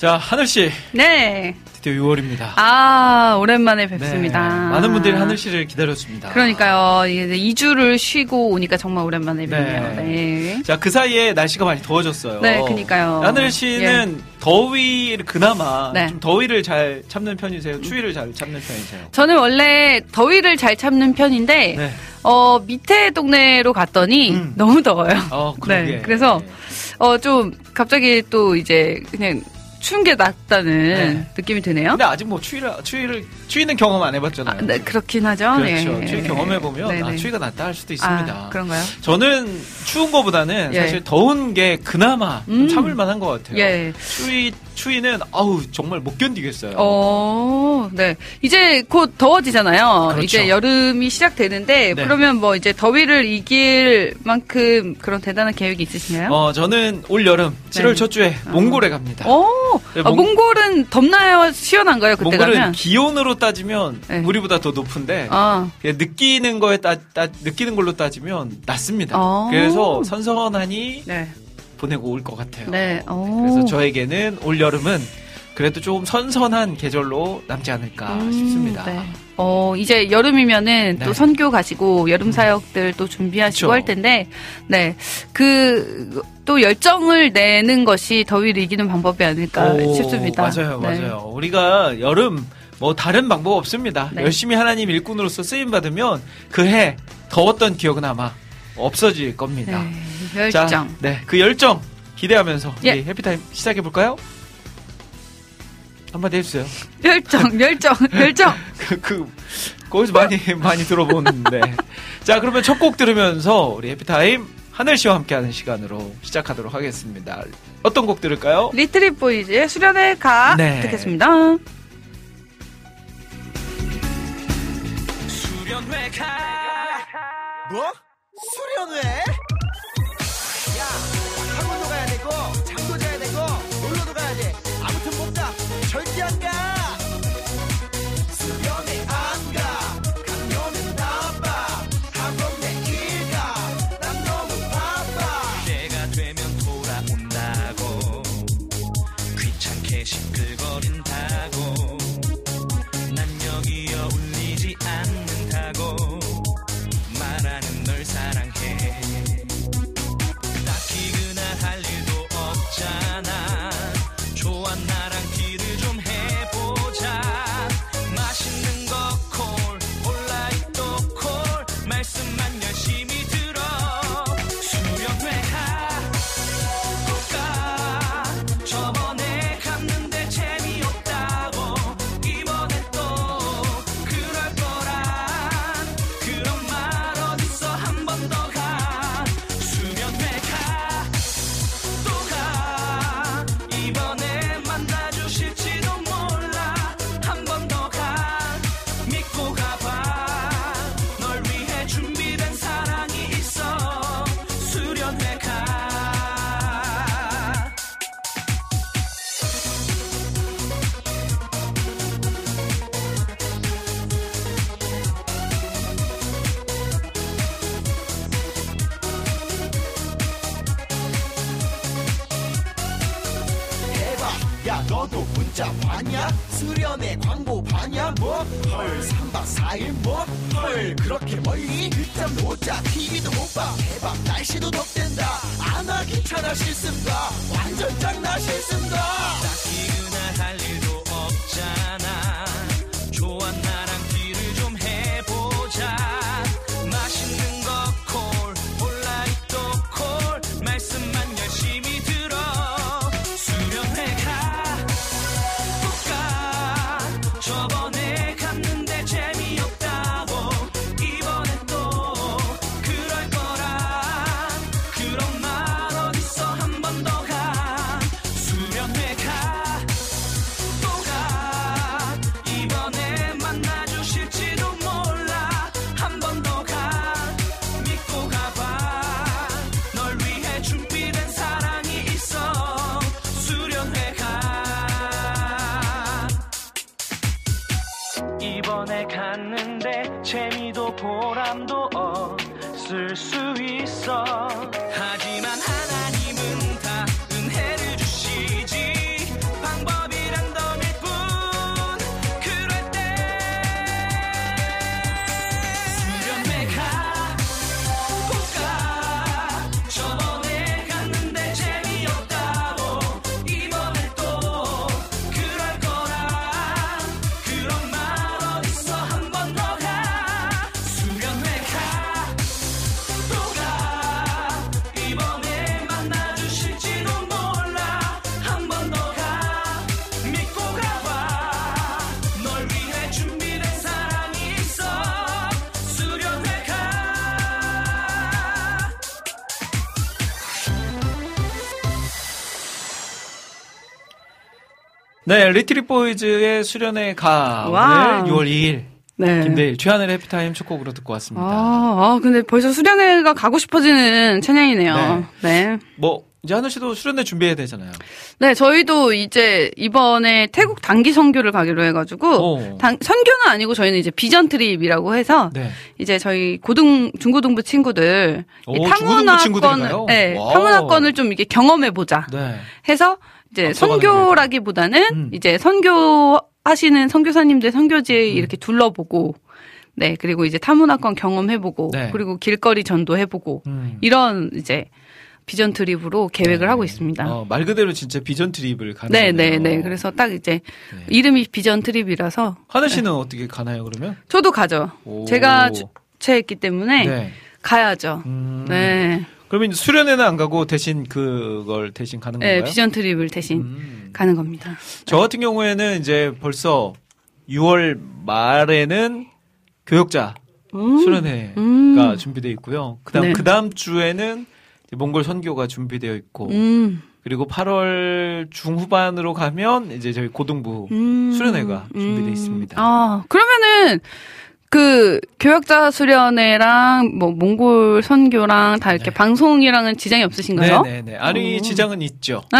자 하늘 씨 네. 드디어 6월입니다. 아, 오랜만에 뵙습니다. 네, 많은 분들이 하늘 씨를 기다렸습니다. 그러니까요. 이제 2주를 쉬고 오니까 정말 오랜만에 뵙네요. 네. 네. 자, 그 사이에 날씨가 많이 더워졌어요. 네, 그니까요. 하늘 씨는 더위를 그나마 네. 좀 더위를 잘 참는 편이세요? 추위를 잘 참는 편이세요? 저는 원래 더위를 잘 참는 편인데, 네. 어, 밑에 동네로 갔더니 음. 너무 더워요. 어, 그러게. 네. 그래서, 어, 좀 갑자기 또 이제 그냥 추운 게 낫다는 네. 느낌이 드네요. 근데 아직 뭐 추위를 추위를 추위는 경험 안 해봤잖아요. 아, 네, 그렇긴 하죠. 그렇죠. 네. 추위 경험해 보면 네, 아, 네. 추위가 낫다 할 수도 있습니다. 아, 그런가요? 저는 추운 거보다는 예. 사실 더운 게 그나마 좀 음. 참을 만한 것 같아요. 예. 추위 추위는 아우 정말 못 견디겠어요. 어, 네. 이제 곧 더워지잖아요. 그렇죠. 이제 여름이 시작되는데, 네. 그러면 뭐 이제 더위를 이길 만큼 그런 대단한 계획이 있으신가요? 어, 저는 올 여름 7월 네. 첫 주에 몽골에 갑니다. 오, 네, 아, 몽- 몽골은 덥나요? 시원한가요? 그때 몽골은 가면? 기온으로 따지면 네. 우리보다 더 높은데 아, 느끼는 거에 따, 따- 느끼는 걸로 따지면 낮습니다. 어. 그래서 선선하니 네. 보내고 올 것 같아요. 네. 오. 그래서 저에게는 올 여름은 그래도 좀 선선한 계절로 남지 않을까 음, 싶습니다. 네. 어, 이제 여름이면은 네. 또 선교 가시고 여름 사역들 또 준비하시고 그쵸. 할 텐데, 네. 그, 또 열정을 내는 것이 더위를 이기는 방법이 아닐까 오, 싶습니다. 맞아요, 네. 맞아요. 우리가 여름 뭐 다른 방법 없습니다. 네. 열심히 하나님 일꾼으로서 쓰임 받으면 그 해 더웠던 기억은 아마 없어질 겁니다. 네. 자, 열정. 네, 그 열정 기대하면서 예. 우리 해피타임 시작해 볼까요? 한마디 해주세요. 열정, 열정, 열정. 그, 그 거기서 많이 많이 들어보는데. 자, 그러면 첫 곡 들으면서 우리 해피타임 하늘 씨와 함께하는 시간으로 시작하도록 하겠습니다. 어떤 곡 들을까요? 리트리 보이즈의 수련회 가 네. 듣겠습니다. 수련회 가 뭐? 수련 네, 리트리 보이즈의 수련회 가 와우. 오늘 6월 2일 네. 김대일 최하늘의 해피타임 첫 곡으로 듣고 왔습니다. 아, 아, 근데 벌써 수련회가 가고 싶어지는 찬양이네요. 네. 뭐 이제 하늘 씨도 수련회 준비해야 되잖아요. 네, 저희도 이제 이번에 태국 단기 선교를 가기로 해가지고, 오. 단- 선교는 아니고 저희는 이제 vision trip이라고 해서, 네. 이제 저희 고등, 중고등부 친구들, 오, 이 중고등부 네. 타문화권을 좀 이렇게 경험해 보자 네. 해서, 이제 선교라기보다는, 음. 이제 선교 하시는 선교사님들 선교지에 이렇게 둘러보고, 네, 그리고 이제 타문화권 경험해보고, 네. 그리고 길거리 전도해보고, 음. 이런 이제 비전 트립으로 계획을 하고 있습니다. 어, 말 그대로 진짜 비전 트립을 가는 네, 거네요. 네, 네. 그래서 딱 이제 네. 이름이 비전 트립이라서 하늘 씨는 어떻게 가나요, 그러면? 저도 가죠. 오. 제가 주최했기 때문에 네. 가야죠. 음. 네. 그러면 수련회는 안 가고 대신 그걸 대신 가는 건가요? 네, 비전 트립을 대신 음. 가는 겁니다. 저 같은 경우에는 이제 벌써 6월 말에는 교역자 음. 수련회가 음. 준비되어 있고요. 그다음 네. 그다음 주에는 몽골 선교가 준비되어 있고 음. 그리고 8월 중후반으로 가면 이제 저희 고등부 음. 수련회가 준비되어 음. 있습니다. 아, 그러면은 그 교역자 수련회랑 뭐 몽골 선교랑 다 이렇게 네. 방송이랑은 지장이 없으신가요? 네네네. 아니 어. 지장은 있죠.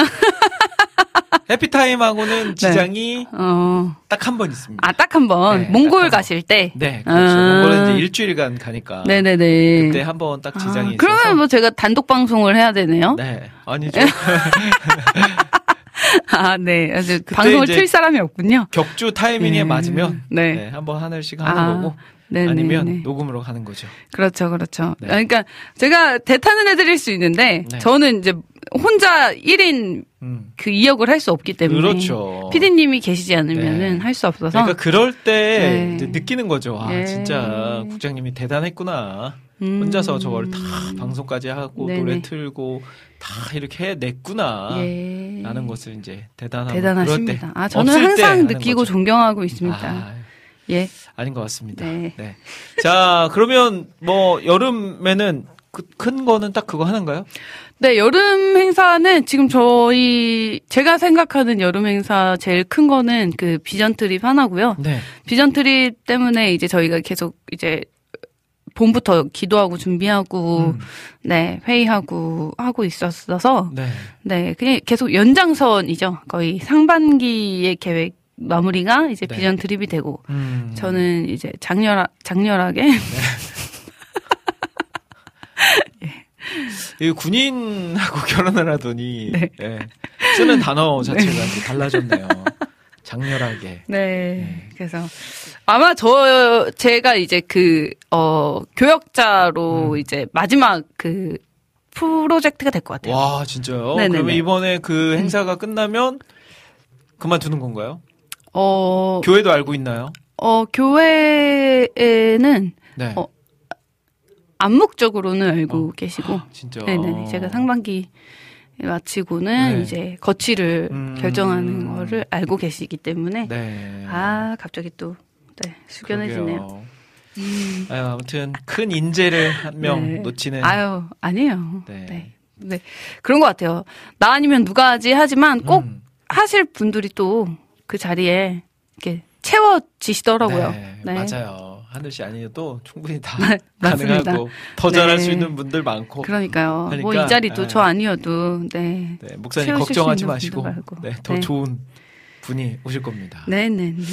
해피타임하고는 지장이 어. 딱한 번 있습니다. 아, 딱 한 번. 네, 몽골 딱한 가실 때. 네, 그렇죠. 아. 몽골은 이제 일주일간 가니까 네네네. 그때 한 번 딱 지장이 아, 있어서 그러면 뭐 제가 단독 방송을 해야 되네요. 네 아니죠. 아, 네. 아주 방송을 틀 사람이 없군요. 격주 타이밍에 네. 맞으면 네. 네, 한번 하늘씩 하는 아, 거고 네네네. 아니면 녹음으로 가는 거죠. 그렇죠, 그렇죠. 네. 아, 그러니까 제가 대타는 해드릴 수 있는데 네. 저는 이제 혼자 1인 음. 그 2역을 할 수 없기 때문에 그렇죠. 피디님이 계시지 않으면은 네. 할수 없어서 그러니까 그럴 때 네. 느끼는 거죠. 아 네. 진짜 국장님이 대단했구나. 음. 혼자서 저걸 다 방송까지 하고 네네. 노래 틀고 다 이렇게 해냈구나. 예. 라는 것을 이제 대단한 대단하십니다. 아, 저는 항상 느끼고 거죠. 존경하고 있습니다. 아, 예. 아닌 것 같습니다. 네. 네. 자, 그러면 뭐 여름에는 그, 큰 거는 딱 그거 하나인가요? 네, 여름 행사는 지금 저희 제가 생각하는 여름 행사 제일 큰 거는 그 비전 트립 하나고요. 네. 비전 트립 때문에 이제 저희가 계속 이제 봄부터 기도하고 준비하고 음. 네 회의하고 하고 있었어서 네. 네 그냥 계속 연장선이죠 거의 상반기의 계획 마무리가 이제 네. 비전 트립이 되고 음. 저는 이제 장렬하, 장렬하게 이 군인하고 결혼을 하더니 네. 예, 쓰는 단어 자체가 달라졌네요. 장렬하게. 네. 그래서 아마 저 제가 이제 그 어 교역자로 음. 이제 마지막 그 프로젝트가 될 것 같아요. 와, 진짜요? 네네네. 그러면 이번에 그 행사가 끝나면 그만두는 건가요? 어, 교회도 알고 있나요? 어 교회에는 네. 어, 암묵적으로는 알고 어. 계시고 진짜. 네네 제가 상반기 마치고는 네. 이제 거취를 음. 결정하는 거를 알고 계시기 때문에 네. 아 갑자기 또 네, 숙연해지네요. 그러게요. 아유, 아무튼 큰 인재를 한명 네. 놓치는 아유 아니에요. 네. 네. 네. 그런 것 같아요. 나 아니면 누가 하지 하지만 꼭 음. 하실 분들이 또 그 자리에 이렇게 채워지시더라고요. 네, 네. 맞아요. 하늘 씨 아니어도 충분히 다 네, 맞습니다. 가능하고 더 잘할 네. 수 있는 분들 많고. 그러니까요. 뭐 그러니까, 이 자리도 네. 저 아니어도 네. 네, 목사님 걱정하지 마시고. 네, 더 네. 좋은 분이 오실 겁니다. 네, 네, 네.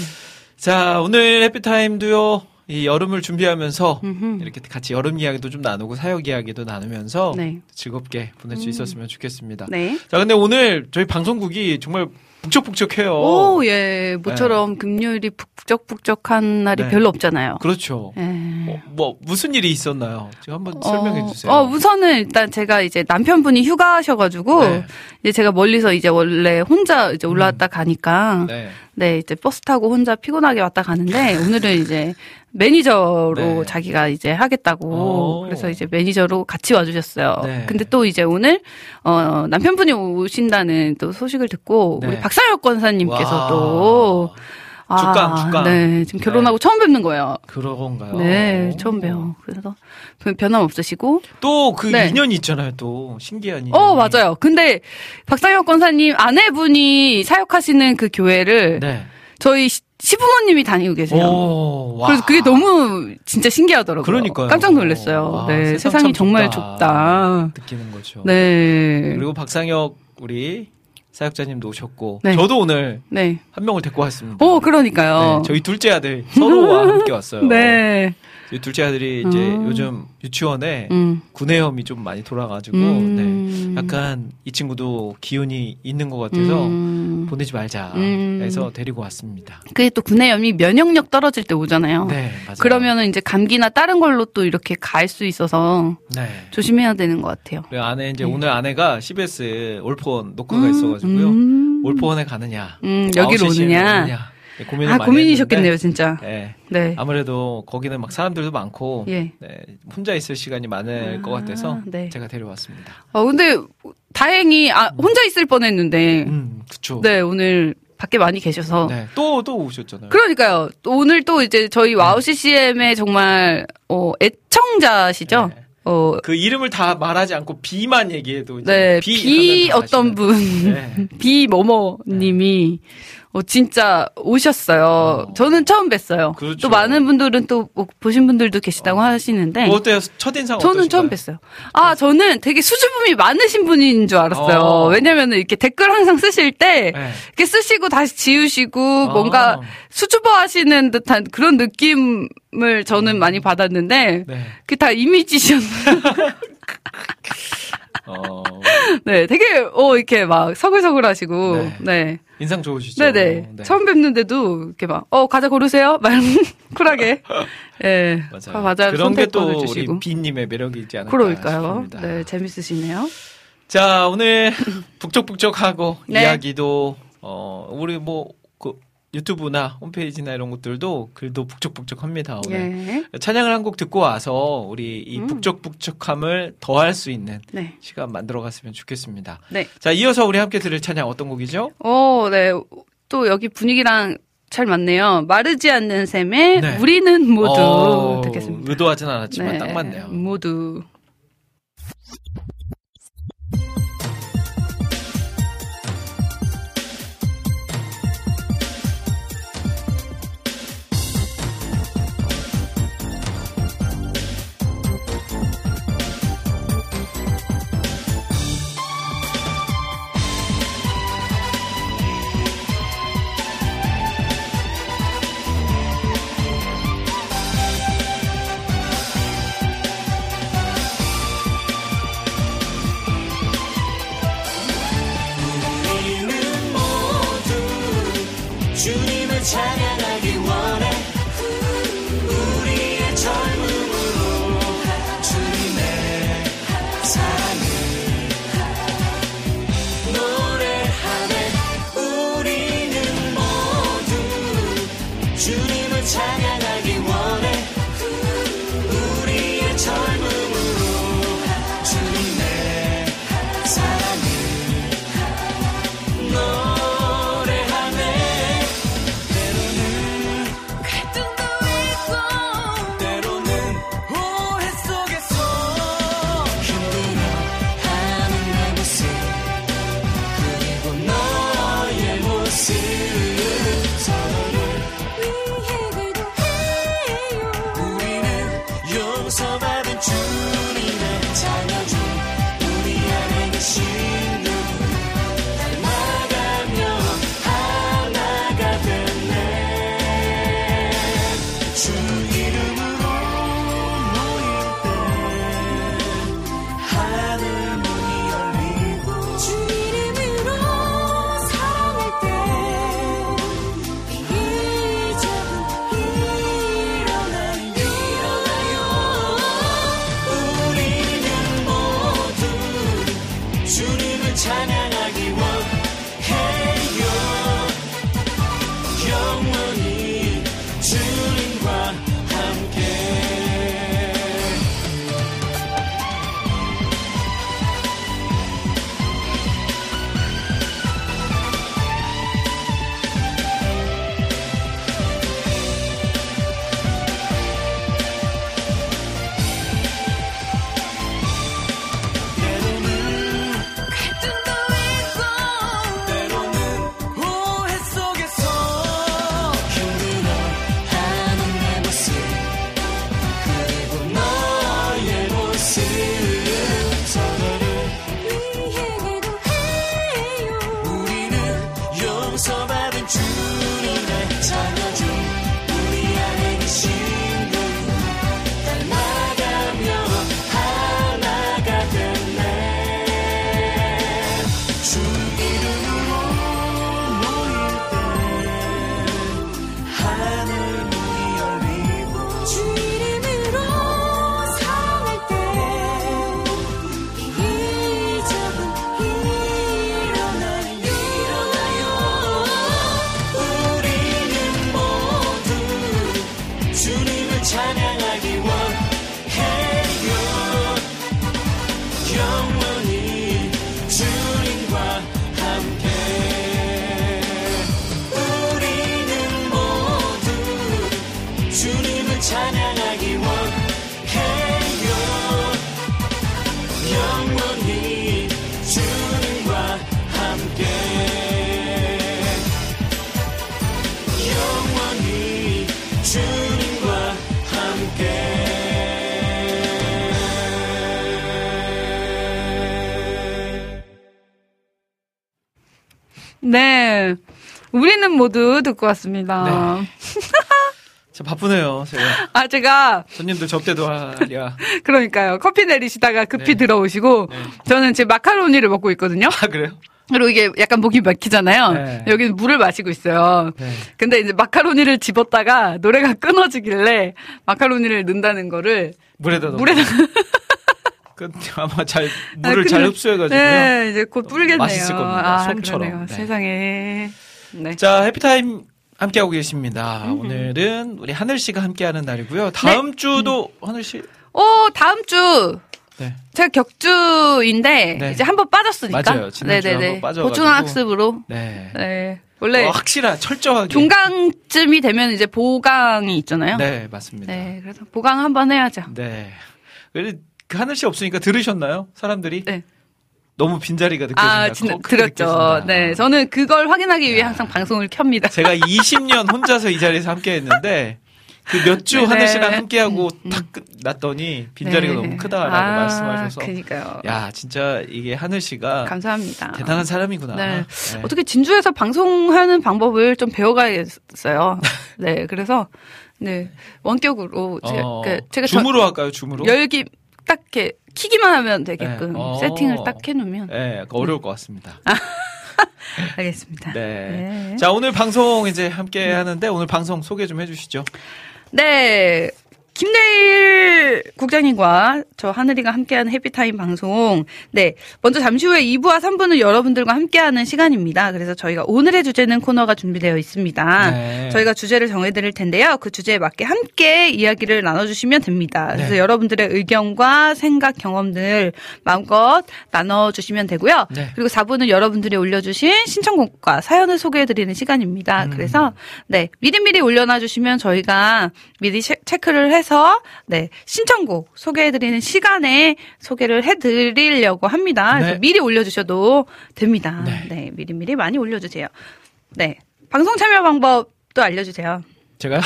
자, 오늘 해피타임도요. 이 여름을 준비하면서 음흠. 이렇게 같이 여름 이야기도 좀 나누고 사역 이야기도 나누면서 네. 즐겁게 보낼 수 음. 있었으면 좋겠습니다. 네. 자, 근데 오늘 저희 방송국이 정말 북적북적해요. 오, 예. 모처럼 금요일이 북적북적한 날이 네. 별로 없잖아요. 그렇죠. 예. 뭐, 뭐 무슨 일이 있었나요? 지금 한번 설명해 어, 주세요. 어, 우선은 일단 제가 이제 남편분이 휴가하셔가지고 네. 이제 제가 멀리서 이제 원래 혼자 이제 올라왔다 가니까 네. 네, 이제 버스 타고 혼자 피곤하게 왔다 가는데 오늘은 이제 매니저로 네. 자기가 이제 하겠다고 오. 그래서 이제 매니저로 같이 와주셨어요. 네. 근데 또 이제 오늘 어 남편분이 오신다는 또 소식을 듣고 네. 우리 박상혁 권사님께서 와. 또 주강, 주강. 네, 지금 결혼하고 처음 뵙는 거예요. 그런가요? 네, 오. 처음 뵈요. 그래서 그 변함 없으시고. 또그 네. 인연이 있잖아요. 또 신기한 인연. 어, 맞아요. 근데 박상혁 권사님 아내분이 사역하시는 그 교회를 네. 저희 시- 시부모님이 다니고 계세요. 오, 와. 그래서 그게 너무 진짜 신기하더라고요. 그러니까요. 깜짝 놀랐어요. 와, 네, 세상 세상이 참 정말 좁다. 좁다. 느끼는 거죠. 네. 그리고 박상혁 우리 사역자님도 오셨고 네. 저도 오늘 네. 한 명을 데리고 왔습니다. 오, 그러니까요. 네, 저희 둘째 아들 서로와 함께 왔어요. 네. 둘째 아들이 이제 음. 요즘 유치원에 음. 구내염이 좀 많이 돌아가지고 음. 네, 약간 이 친구도 기운이 있는 것 같아서 음. 보내지 말자 음. 해서 데리고 왔습니다. 그게 또 구내염이 면역력 떨어질 때 오잖아요. 네, 맞아요. 그러면은 이제 감기나 다른 걸로 또 이렇게 갈 수 있어서 네. 조심해야 되는 것 같아요. 그리고 아내 이제 네. 오늘 아내가 CBS 올포원 녹화가 있어가지고요. 음. 올포원에 가느냐, 음, 여기로 9시 에 오느냐. 네, 고민을 아, 많이 고민이셨겠네요, 했는데, 진짜. 네. 네. 아무래도 거기는 막 사람들도 많고 예. 네, 혼자 있을 시간이 많을 아, 것 같아서 네. 제가 데려왔습니다. 어, 근데 다행히 아, 혼자 있을 뻔했는데 음, 그쵸. 네, 오늘 밖에 많이 계셔서 네, 또, 또 오셨잖아요. 그러니까요. 또 오늘 또 이제 저희 와우 CCM의 정말 어, 애청자시죠. 네. 어, 그 이름을 다 말하지 않고 비만 얘기해도 이제 네, 비, 비 어떤. 분, 네. 비 뭐뭐님이 어, 진짜 오셨어요. 어. 저는 처음 뵀어요. 그렇죠. 또 많은 분들은 또 뭐 보신 분들도 계시다고 하시는데 뭐 어때요? 첫인상 저는 처음 어떠신가요? 뵀어요. 아, 저는 되게 수줍음이 많으신 분인 줄 알았어요. 어. 왜냐면은 이렇게 댓글 항상 쓰실 때 네. 이렇게 쓰시고 다시 지우시고 아. 뭔가 수줍어 하시는 듯한 그런 느낌을 저는 많이 받았는데 네. 그게 다 이미지셨나요? 어, 네, 되게 어 이렇게 막 서글서글 하시고 네. 네. 인상 좋으시죠? 네, 네. 네. 처음 뵙는데도 이렇게 막 어, 과자 고르세요. 말 쿨하게. 예. 맞아요. 과자를 그런 게 또 우리. 비님의 매력이 있지 않을까 그러니까요. 싶습니다. 네, 재밌으시네요. 자, 오늘 북적북적하고 네. 이야기도 어 우리 뭐그 유튜브나 홈페이지나 이런 것들도 글도 북적북적합니다. 오늘 예. 찬양을 한 곡 듣고 와서 우리 이 음. 북적북적함을 더할 수 있는 네. 시간 만들어 갔으면 좋겠습니다. 네. 자, 이어서 우리 함께 들을 찬양 어떤 곡이죠? 어, 네. 또 여기 분위기랑 잘 맞네요. 마르지 않는 셈의 네. 우리는 모두 어, 듣겠습니다. 의도하진 않았지만 네, 딱 맞네요. 모두. 네. 우리는 모두 듣고 왔습니다. 네. 자, 바쁘네요, 제가. 아, 제가, 손님들 접대도 하랴. 그러니까요. 커피 내리시다가 급히 네. 들어오시고, 네. 저는 지금 마카로니를 먹고 있거든요. 아, 그래요? 그리고 이게 약간 목이 막히잖아요. 네. 여기는 물을 마시고 있어요. 네. 근데 이제 마카로니를 집었다가 노래가 끊어지길래 마카로니를 넣는다는 거를 물에다 넣어. 물에다 그, 아마 잘, 물을 아, 잘 흡수해가지고요. 네, 이제 곧 불겠네요. 맛있을 겁니다. 아, 솜처럼. 네. 세상에. 네. 자, 해피타임 함께하고 계십니다. 오늘은 우리 하늘 씨가 함께하는 날이고요. 다음 주도 하늘 씨. 오, 다음 주 네. 제가 격주인데 네. 이제 한 번 빠졌으니까. 맞아요. 빠져가지고. 보충학습으로. 네. 네. 원래 어, 확실하, 철저하게. 종강쯤이 되면 이제 보강이 있잖아요. 네, 맞습니다. 네. 네, 그래서 보강 한번 해야죠. 그래도 그 하늘 씨 없으니까 들으셨나요? 사람들이? 네. 너무 빈자리가 느껴진다. 아, 진, 들었죠. 느껴진다. 네, 저는 그걸 확인하기 위해 항상 방송을 켭니다. 제가 20년 혼자서 이 자리에서 함께 했는데 그 몇주 네네. 하늘 씨랑 함께하고 탁 끝났더니 빈자리가 네. 너무 크다라고 아, 말씀하셔서 그니까요. 야 진짜 이게 하늘 씨가 감사합니다. 대단한 사람이구나. 네. 네. 어떻게 진주에서 방송하는 방법을 좀 배워가야겠어요. 네, 그래서 네 원격으로 제가, 어, 그 제가 저- 줌으로 할까요? 줌으로? 열기 딱 이렇게 키기만 하면 되게끔 네. 어. 세팅을 딱 해놓으면 네, 어려울 것 같습니다. 알겠습니다. 네. 네. 자 오늘 방송 이제 함께 하는데 오늘 방송 소개 좀 해주시죠. 네. 김내일 국장님과 저 하늘이가 함께하는 해피타임 방송. 네. 먼저 잠시 후에 2부와 3부는 여러분들과 함께하는 시간입니다. 그래서 저희가 오늘의 주제는 코너가 준비되어 있습니다. 네. 저희가 주제를 정해드릴 텐데요. 그 주제에 맞게 함께 이야기를 나눠주시면 됩니다. 그래서 네. 여러분들의 의견과 생각, 경험들 마음껏 나눠주시면 되고요. 네. 그리고 4부는 여러분들이 올려주신 신청곡과 사연을 소개해드리는 시간입니다. 음. 그래서 네 미리미리 올려놔주시면 저희가 미리 체, 체크를 해서 네 신청곡 소개해드리는 시간에 소개를 해드리려고 합니다. 네. 미리 올려주셔도 됩니다. 네. 네 미리 미리 많이 올려주세요. 네 방송 참여 방법도 알려주세요. 제가요?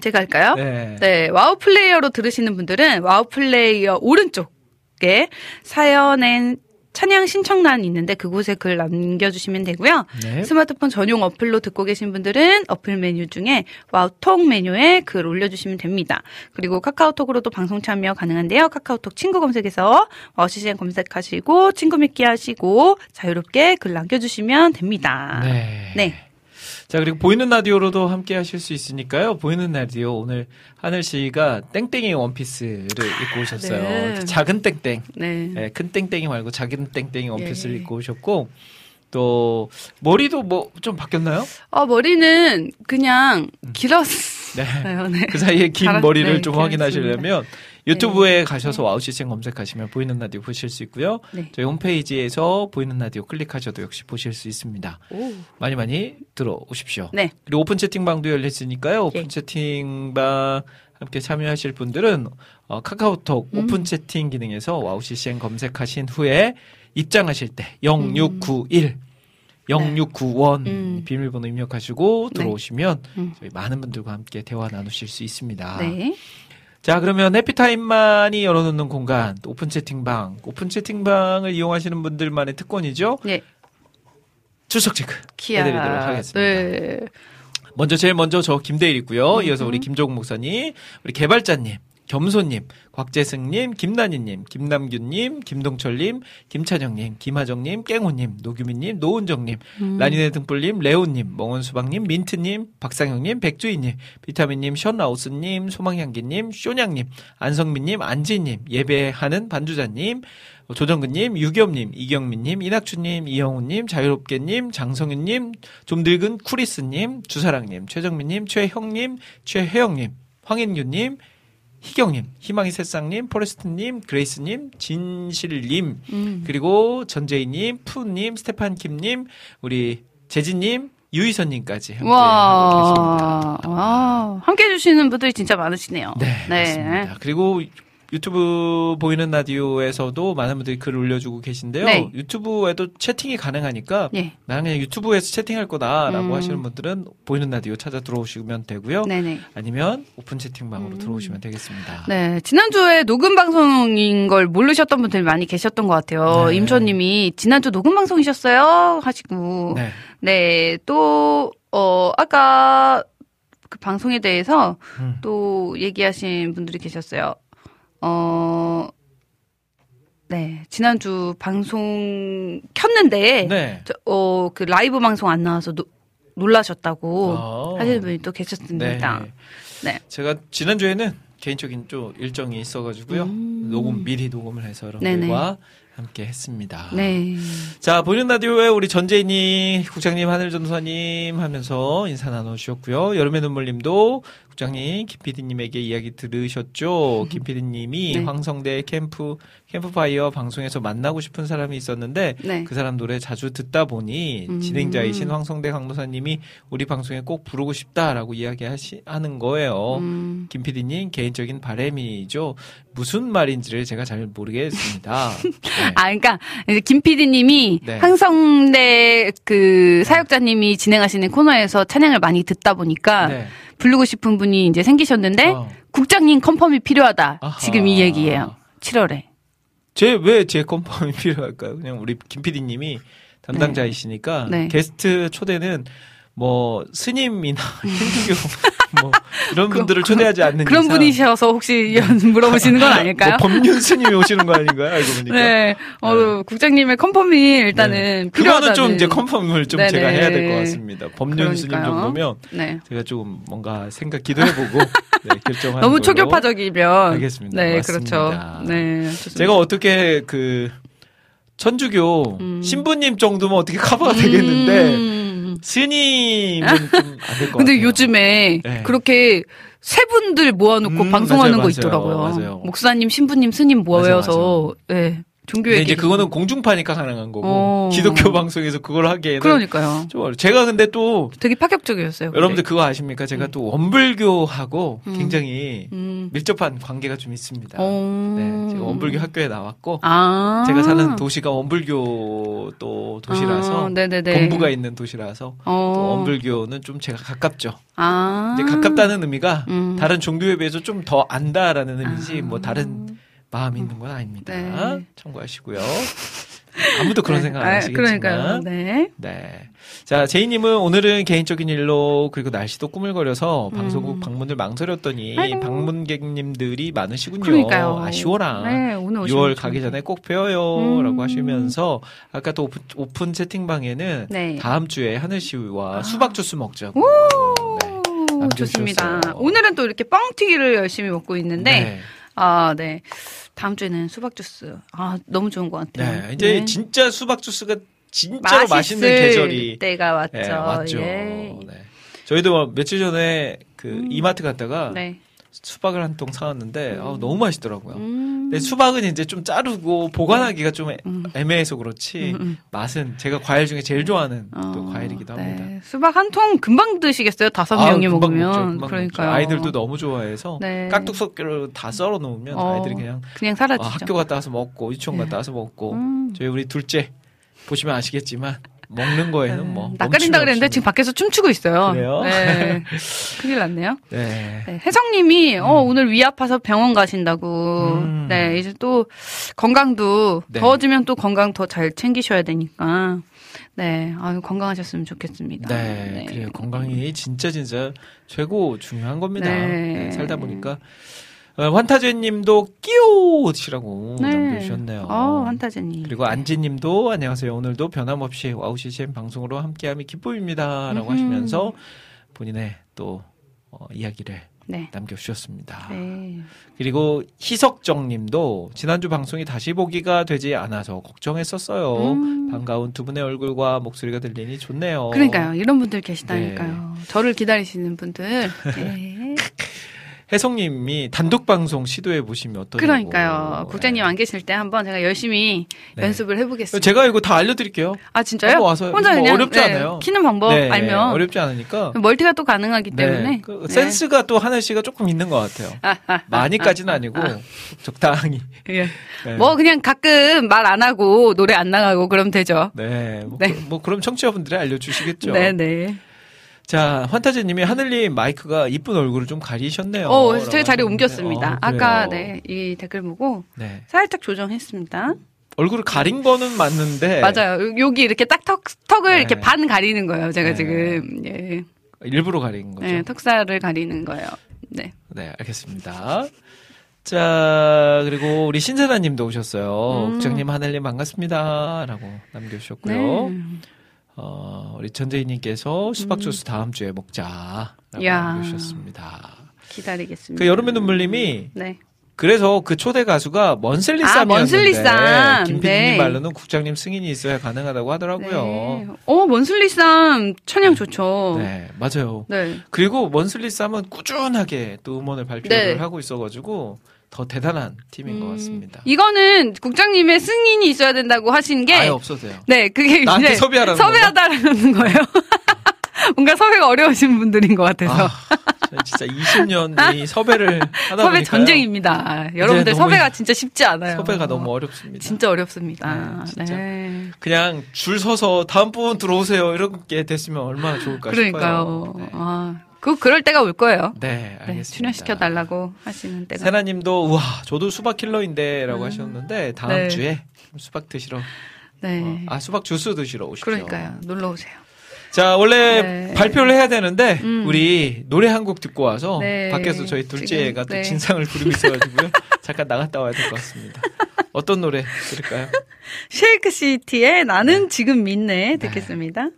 제가 할까요? 네. 네, 와우 플레이어로 들으시는 분들은 와우 플레이어 오른쪽에 사연엔 찬양 신청란이 있는데 그곳에 글 남겨주시면 되고요. 네. 스마트폰 전용 어플로 듣고 계신 분들은 어플 메뉴 중에 와우톡 메뉴에 글 올려주시면 됩니다. 그리고 카카오톡으로도 방송 참여 가능한데요. 카카오톡 친구 검색에서 와우CCM 검색하시고 친구 맺기 하시고 자유롭게 글 남겨주시면 됩니다. 네. 네. 자, 그리고 보이는 라디오로도 함께 하실 수 있으니까요. 보이는 라디오 오늘 하늘 씨가 땡땡이 원피스를 입고 오셨어요. 네. 작은 땡땡. 네. 네, 큰 땡땡이 말고 작은 땡땡이 원피스를 예. 입고 오셨고 또 머리도 뭐 좀 바뀌었나요? 어, 머리는 그냥 음. 길었어요. 네. 그 사이에 긴 머리를 네, 좀. 확인하시려면 유튜브에 가셔서 와우CCM 검색하시면 보이는 라디오 보실 수 있고요. 네. 저희 홈페이지에서 보이는 라디오 클릭하셔도 역시 보실 수 있습니다. 오. 많이 많이 들어오십시오. 네. 그리고 오픈 채팅방도 열렸으니까요. 오픈 예. 채팅방 함께 참여하실 분들은 어, 카카오톡 음. 오픈 채팅 기능에서 와우 CCM 검색하신 후에 입장하실 때 0691 0691 음. 비밀번호 입력하시고 네. 들어오시면 음. 저희 많은 분들과 함께 대화 나누실 수 있습니다. 네. 자, 그러면 해피타임만이 열어놓는 공간, 또 오픈 채팅방. 오픈 채팅방을 이용하시는 분들만의 특권이죠. 네. 출석 체크 키아. 해드리도록 하겠습니다. 네. 먼저 제일 먼저 저 김대일 있고요. 이어서 우리 김종국 목사님, 우리 개발자님, 겸손님, 곽재승님, 김난희님, 김남균님, 김동철님, 김찬영님, 김하정님, 깽호님, 노규민님, 노은정님, 라니네 등불님, 레오님, 멍원수박님, 민트님, 박상영님, 백주희님, 비타민님, 션라우스님, 소망향기님, 쇼냥님, 안성민님, 안지님, 예배하는 반주자님, 조정근님, 유겸님, 이경민님, 이낙주님, 이영훈님, 자유롭게님, 장성윤님, 좀 늙은 쿠리스님, 주사랑님, 최정민님, 최형님, 최혜영님, 황인규님, 희경님, 희망의 새싹님, 포레스트님, 그레이스님, 진실님, 음. 그리고 전재희님, 푸님, 스테판킴님, 우리 재진님, 유희선님까지 함께 하고 계십니다. 와, 와, 함께 해주시는 분들이 진짜 많으시네요. 네, 맞습니다. 그리고 유튜브 보이는 라디오에서도 많은 분들이 글을 올려주고 계신데요. 네. 유튜브에도 채팅이 가능하니까 예. 나는 그냥 유튜브에서 채팅할 거다라고 음. 하시는 분들은 보이는 라디오 찾아 들어오시면 되고요. 네네. 아니면 오픈 채팅방으로 음. 들어오시면 되겠습니다. 네, 지난주에 녹음 방송인 걸 모르셨던 분들이 많이 계셨던 것 같아요. 네. 임초님이 지난주 녹음 방송이셨어요? 하시고. 네. 네, 또, 어, 아까 그 방송에 대해서 음. 또 얘기하신 분들이 계셨어요. 어, 네, 지난주 방송 켰는데, 네. 저, 어, 그 라이브 방송 안 나와서 노- 놀라셨다고 어. 하시는 분이 또 계셨습니다. 네. 제가 지난주에는 개인적인 좀 일정이 있어가지고요. 음. 녹음, 미리 녹음을 해서 네네. 여러분들과 함께 했습니다. 네. 자, 보는 라디오에 우리 전재인이 국장님, 하늘전도사님 하면서 인사 나눠주셨고요. 여름의 눈물님도 국장님, 김PD님에게 이야기 들으셨죠? 김PD님이 네. 황성대 캠프, 캠프파이어 방송에서 만나고 싶은 사람이 있었는데 네. 그 사람 노래 자주 듣다 보니 음. 진행자이신 황성대 강도사님이 우리 방송에 꼭 부르고 싶다라고 이야기하는 거예요. 음, 김 PD님 개인적인 바램이죠. 무슨 말인지를 제가 잘 모르겠습니다. 네. 아, 그러니까 이제 김 PD님이 네. 항성대 그 사역자님이 진행하시는 코너에서 찬양을 많이 듣다 보니까 네. 부르고 싶은 분이 이제 생기셨는데 어. 국장님 confirm이 필요하다. 아하. 지금 이 얘기예요. 7월에. 제 왜 제 confirm이 필요할까요? 그냥 우리 김 PD님이 담당자이시니까 네. 게스트 초대는 뭐 스님이나 힌두교 뭐 이런 분들을 초대하지 않는 그런 이상 분이셔서 혹시 물어보시는 건 아닐까요? 뭐 법륜 스님이 오시는 거 아닌가요? 알고 보니까. 네. 어, 국장님의 confirm이 일단은 네. 필요하다는. 그거는 좀 이제 confirm을 좀 네네. 제가 해야 될 것 같습니다. 법륜 스님 그러니까요. 정도면 네. 제가 좀 뭔가 생각 기도해보고 네, 결정하는 너무. 초교파적이면 알겠습니다. 네, 맞습니다. 그렇죠. 네. 좋습니다. 제가 어떻게 그 천주교 음. 신부님 정도면 어떻게 커버가 되겠는데 음. 스님은 좀 안 될 것 같아요. 근데 요즘에 네. 그렇게 세 분들 모아놓고 음, 방송하는 맞아요, 거 맞아요, 있더라고요. 맞아요. 목사님, 신부님, 스님 모여서 예, 종교 근데 얘기. 이제 그거는 공중파니까 가능한 거고 어. 기독교 방송에서 그걸 하기에는 그러니까요. 좀. 제가 근데 또 되게 파격적이었어요. 여러분들 그거 아십니까? 제가 또 원불교하고 음. 굉장히 음. 밀접한 관계가 좀 있습니다. 어. 네, 제가 원불교 학교에 나왔고 아. 제가 사는 도시가 원불교 또 도시라서 아. 본부가 있는 도시라서 어. 또 원불교는 좀 제가 가깝죠. 아. 이제 가깝다는 의미가 음. 다른 종교에 비해서 좀 더 안다라는 의미지 아. 뭐 다른 마음이 있는 건 아닙니다. 네. 참고하시고요. 아무도 그런 네. 생각 안 아, 하시겠지만. 그러니까요. 네. 네. 자, 제이님은 오늘은 개인적인 일로 그리고 날씨도 꾸물거려서 음. 방송국 방문을 망설였더니 아이고. 방문객님들이 많으시군요. 그러니까요. 아쉬워라. 네, 오늘 오시면 6월 좀- 가기 전에 꼭 뵈어요. 음. 라고 하시면서 아까 또 오픈, 오픈 채팅방에는 네. 다음 주에 하늘 씨와 수박 주스 먹자고. 네. 오, 남겨주셨어요. 좋습니다. 오늘은 또 이렇게 뻥튀기를 열심히 먹고 있는데, 네. 아, 네. 다음 주에는 수박 주스. 아, 너무 좋은 것 같아요. 네. 이제 네. 진짜 수박 주스가 진짜로 맛있는 계절이 때가 왔죠. 네, 왔죠. 예. 네. 저희도 뭐 며칠 전에 그 음. 이마트 갔다가 네. 수박을 한 통 사왔는데 아우, 너무 맛있더라고요. 음. 근데 수박은 이제 좀 자르고 보관하기가 좀 애- 음. 애매해서 그렇지 음, 음. 맛은 제가 과일 중에 제일 좋아하는 또 어, 과일이기도 네. 합니다. 수박 한 통 금방 드시겠어요? 다섯 명이 먹으면. 먹죠. 아이들도 너무 좋아해서 네. 깍둑석기로 다 썰어 놓으면 어, 아이들이 그냥 그냥 아, 사라지죠. 학교 갔다 와서 먹고 유치원 네. 갔다 와서 먹고 음. 저희 우리 둘째 보시면 아시겠지만 먹는 거에는 뭐 낯가린다 그랬는데. 지금 밖에서 춤추고 있어요. 그래요? 네. 큰일 났네요. 네. 네, 혜성님이 어, 오늘 위 아파서 병원 가신다고. 음. 네, 이제 또 건강도 네. 더워지면 또 건강 더 잘 챙기셔야 되니까. 네, 아유 건강하셨으면 좋겠습니다. 네, 그래요. 건강이 진짜 진짜 최고 중요한 겁니다. 네. 네, 살다 보니까 어, 환타제님도 끼오시라고 네. 남겨주셨네요. 어, 환타제님. 그리고 안지님도 안녕하세요. 오늘도 변함없이 와우 CCM 방송으로 함께함이 기쁨입니다라고 음흠. 하시면서 본인의 또 어, 이야기를 네. 남겨주셨습니다. 네. 그리고 희석정님도 지난주 방송이 다시 보기가 되지 않아서 걱정했었어요. 음. 반가운 두 분의 얼굴과 목소리가 들리니 좋네요. 그러니까요. 이런 분들 계시다니까요. 저를 기다리시는 분들. 네. 혜성님이 단독 방송 시도해 보시면 어떠냐고. 그러니까요. 국장님 네. 안 계실 때 한번 제가 열심히 네. 연습을 해보겠습니다. 제가 이거 다 알려드릴게요. 아 진짜요? 와서 혼자 뭐 그냥 어렵지 네, 않아요. 키는 방법 네, 알면 어렵지 않으니까. 멀티가 또 가능하기 때문에 네, 그 네. 센스가 또 하늘 씨가 조금 있는 것 같아요. 많이까지는 아 니고 적당히. 예. 네. 뭐 그냥 가끔 말 안 하고 노래 안 나가고 그럼 되죠. 네, 뭐, 네. 그, 뭐 그럼 청취자분들이 알려주시겠죠. 네 네. 자, 환타제님이 하늘님 마이크가 이쁜 얼굴을 좀 가리셨네요. 어, 제가 자리 옮겼습니다. 어, 아까. 네 이 댓글 보고 네. 살짝 조정했습니다. 얼굴을 가린 거는 맞는데 맞아요. 요- 여기 이렇게 딱 턱, 턱을 네. 이렇게 반 가리는 거예요. 제가 네. 지금 예. 일부러 가린 거죠. 네, 턱살을 가리는 거예요. 네. 네, 알겠습니다. 자, 그리고 우리 신세라 님도 오셨어요. 음. 국장님, 하늘님 반갑습니다. 라고 남겨주셨고요. 네. 어, 우리 전재희 님께서 수박 주스 다음 주에 먹자. 라고 음. 야. 남겨주셨습니다. 기다리겠습니다. 그 여름의 눈물님이 네. 그래서 그 초대 가수가 먼슬리쌈이었는데 아, 먼슬리쌈. 김PD님 네. 말로는 국장님 승인이 있어야 가능하다고 하더라고요. 네. 어, 먼슬리쌈 천양 좋죠. 네, 맞아요. 네. 그리고 먼슬리쌈은 꾸준하게 또 음원을 발표를 네. 하고 있어가지고 더 대단한 팀인 것 같습니다. 음, 이거는 국장님의 승인이 있어야 된다고 하신 게 아예 없어도 돼요. 네, 그게 나한테 이제 섭외하라는 섭외하다라는 거예요. 뭔가 섭외가 어려우신 분들인 것 같아서. 아, 진짜 20년이 섭외를 하다 섭외 보니까 전쟁입니다. 여러분들 섭외가 진짜 쉽지 않아요. 섭외가 너무 어렵습니다. 진짜 어렵습니다. 네, 진짜. 네. 그냥 줄 서서 다음 분 들어오세요 이렇게 됐으면 얼마나 좋을까 그러니까요. 싶어요. 아, 그 그럴 때가 올 거예요. 네, 네 네, 알겠습니다. 출연시켜 달라고 하시는 때가. 세나님도 우와 저도 수박 킬러인데라고 하셨는데 다음 음. 네. 주에 수박 드시러 네. 어, 아 수박 주스 드시러 오십시오. 그러니까요. 놀러 오세요. 자 원래 네. 발표를 해야 되는데 음. 우리 노래 한 곡 듣고 와서 네. 밖에서 저희 둘째가 지금, 또 네. 진상을 부리고 있어가지고요. 잠깐 나갔다 와야 될 것 같습니다. 어떤 노래 들을까요? 쉐이크 시티의 나는 지금 믿네 듣겠습니다.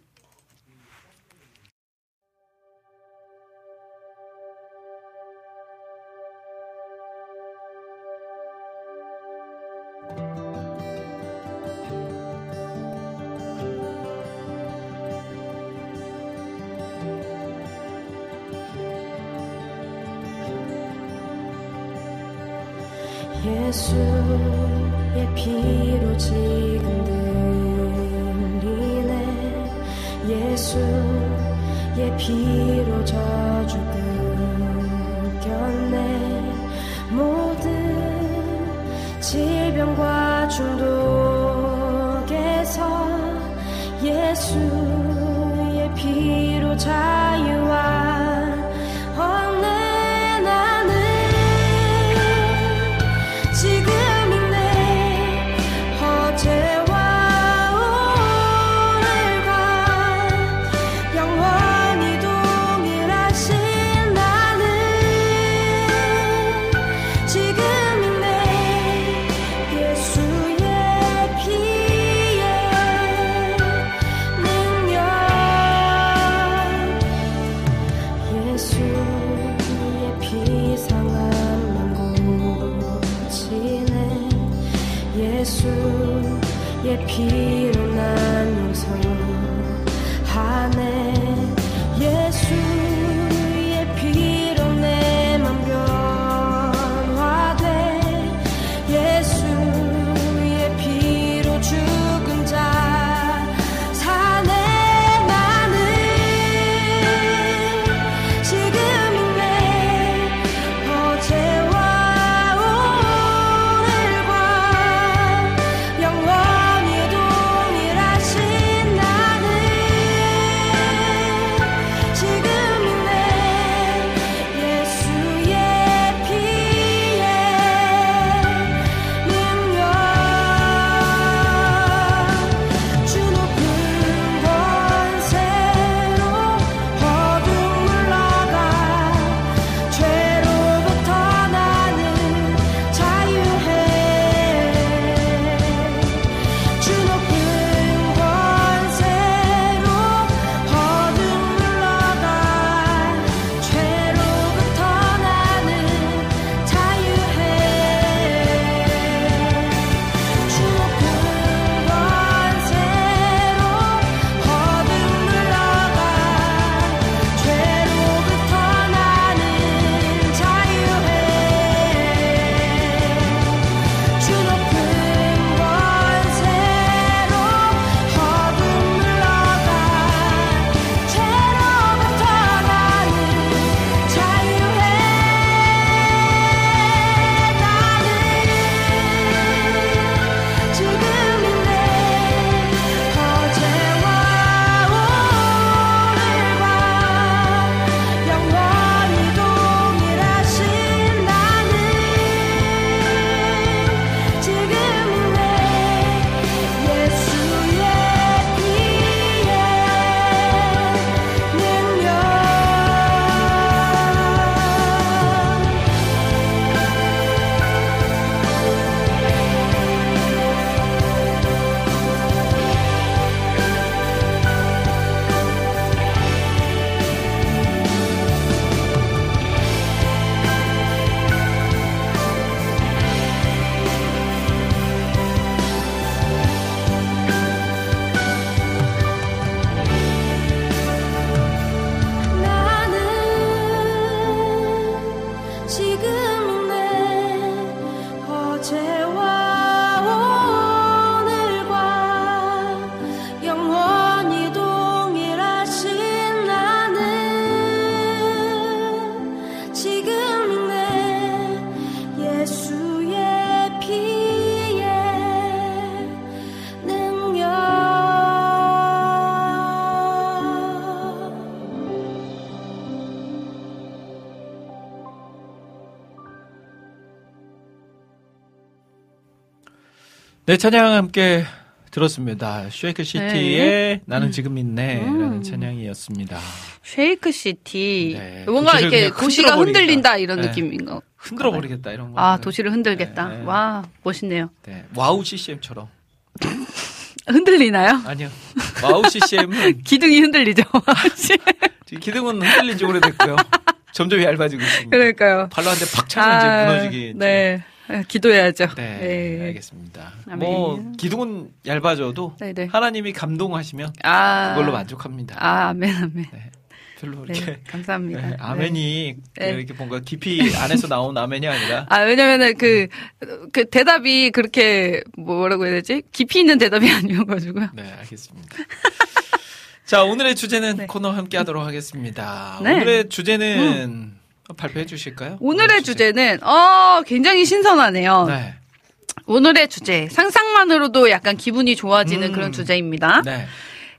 네, 찬양 함께 들었습니다. Shake City의 나는 음. 지금 있네라는 찬양이었습니다. Shake City. 네, 뭔가 이렇게 도시가. 흔들린다 이런 네. 느낌인 거. 흔들어 버리겠다 이런 거. 아, 도시를 흔들겠다. 네, 네. 와, 멋있네요. 네, 와우 CCM처럼. 흔들리나요? 아니요. 와우 CCM은 기둥이 흔들리죠. 기둥은 흔들린 지 오래됐고요. 점점 얇아지고 있습니다. 그러니까요. 발로 한 대 팍 차면 이제 무너지기. 네. 기도해야죠. 네, 알겠습니다. 아멘. 뭐 기둥은 얇아져도 네네. 하나님이 감동하시면 아. 그걸로 만족합니다. 아, 아멘, 아멘. 별로 네, 이렇게 감사합니다. 네, 네. 아멘이 네. 이렇게 뭔가 깊이 안에서 나온 아멘이 아니라 아, 왜냐면은 그, 그 대답이 그렇게 뭐라고 해야 되지? 깊이 있는 대답이 아니어가지고요. 네, 알겠습니다. 자, 오늘의 주제는 네. 코너 함께 하도록 하겠습니다. 네. 오늘의 주제는 발표해 주실까요? 오늘의 주제는, 어, 굉장히 신선하네요. 네. 오늘의 주제, 상상만으로도 약간 기분이 좋아지는 음. 그런 주제입니다. 네.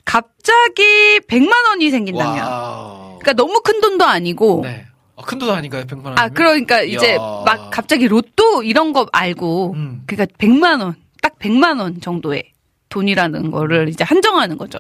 갑자기 100만 원이 생긴다면. 와우. 그러니까 너무 큰 돈도 아니고. 네. 어, 큰돈 아닌가요? 100만 원. 아, 그러니까 이제 이야. 막 갑자기 로또 이런 거 알고. 음. 그러니까 100만 원, 딱 100만 원 정도의 돈이라는 거를 이제 한정하는 거죠.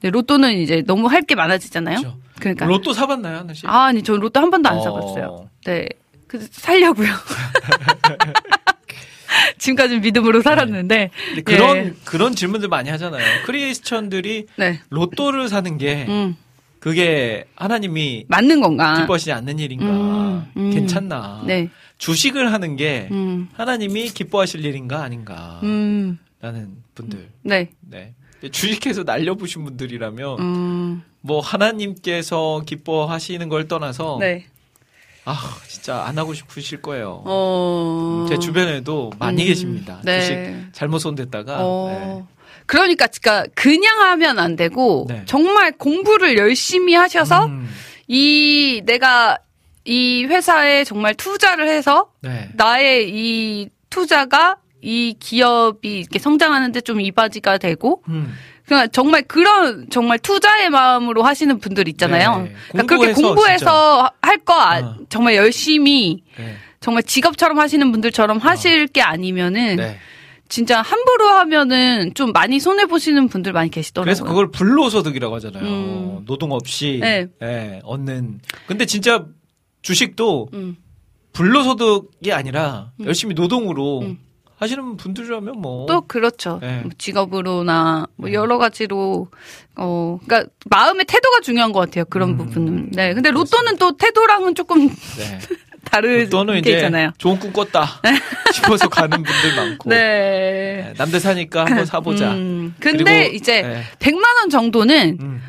근데 로또는 이제 너무 할 게 많아지잖아요. 그렇죠. 그러니까 로또 사봤나요, 하나 씨? 아, 아니, 전 로또 한 번도 안 어. 사봤어요. 네. 그 살려고요. 지금까지 는 믿음으로 살았는데. 근데 그런 예. 그런 질문들 많이 하잖아요. 크리스천들이 네. 로또를 사는 게 음. 그게 하나님이 맞는 건가? 기뻐하시지 않는 일인가? 음, 음. 괜찮나? 네. 주식을 하는 게 음. 하나님이 기뻐하실 일인가 아닌가? 음. 라는 분들. 네. 네. 주식해서 날려보신 분들이라면 음. 뭐 하나님께서 기뻐하시는 걸 떠나서 네. 아 진짜 안 하고 싶으실 거예요. 어. 제 주변에도 많이 음. 계십니다. 네. 주식 잘못 손댔다가 어. 그러니까, 그러니까 그냥 하면 안 되고 네. 정말 공부를 열심히 하셔서 음, 이 내가 이 회사에 정말 투자를 해서 네. 나의 이 투자가 이 기업이 이렇게 성장하는데 좀 이바지가 되고 음. 그러니까 정말 그런 정말 투자의 마음으로 하시는 분들 있잖아요. 네. 그러니까 그렇게 공부해서 공부해서 할거 어. 정말 열심히 네. 정말 직업처럼 하시는 분들처럼 하실 게 아니면은 네. 진짜 함부로 하면은 좀 많이 손해 보시는 분들 많이 계시더라고요. 그래서 그걸 불로소득이라고 하잖아요. 음. 노동 없이 네. 예, 얻는. 근데 진짜 주식도 음. 불로소득이 아니라 열심히 노동으로 음. 하시는 분들이라면 뭐 또 그렇죠. 네. 뭐 직업으로나 뭐 네. 여러 가지로 어 그러니까 마음의 태도가 중요한 것 같아요. 그런 음. 부분은. 네. 근데 로또는 또 태도랑은 조금 네. 다르게 또는 이제 있잖아요. 좋은 꿈 꿨다 싶어서 가는 분들 많고 네. 네, 남들 사니까 한번 사보자. 음, 근데 그리고- 이제 네. 100만 원 정도는 음.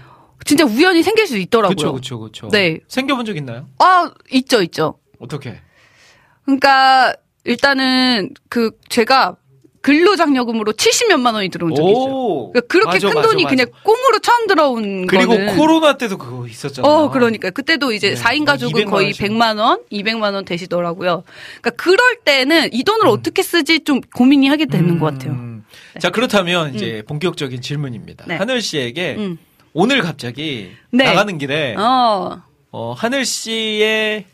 진짜 우연히 생길 수 있더라고요. 그렇죠, 그렇죠, 그렇죠. 네. 생겨본 적 있나요? 아, 있죠, 있죠. 어떻게? 그러니까 일단은 그 제가 근로장려금으로 70몇만 원이 들어온 적이 있어요. 오, 그러니까 그렇게 맞아, 큰 맞아, 돈이 맞아. 그냥 꽁으로 처음 들어온 그리고 거는 코로나 때도 그거 있었잖아요. 어, 그러니까. 그때도 이제 네. 4인 가족은 200만 거의 원씩. 100만 원, 200만 원 되시더라고요. 그러니까 그럴 때는 이 돈을 음. 어떻게 쓰지 좀 고민이 하게 되는 것 같아요. 음. 자 그렇다면 이제 본격적인 질문입니다. 네. 하늘 씨에게 음. 오늘 갑자기 네. 나가는 길에 어. 어, 하늘 씨의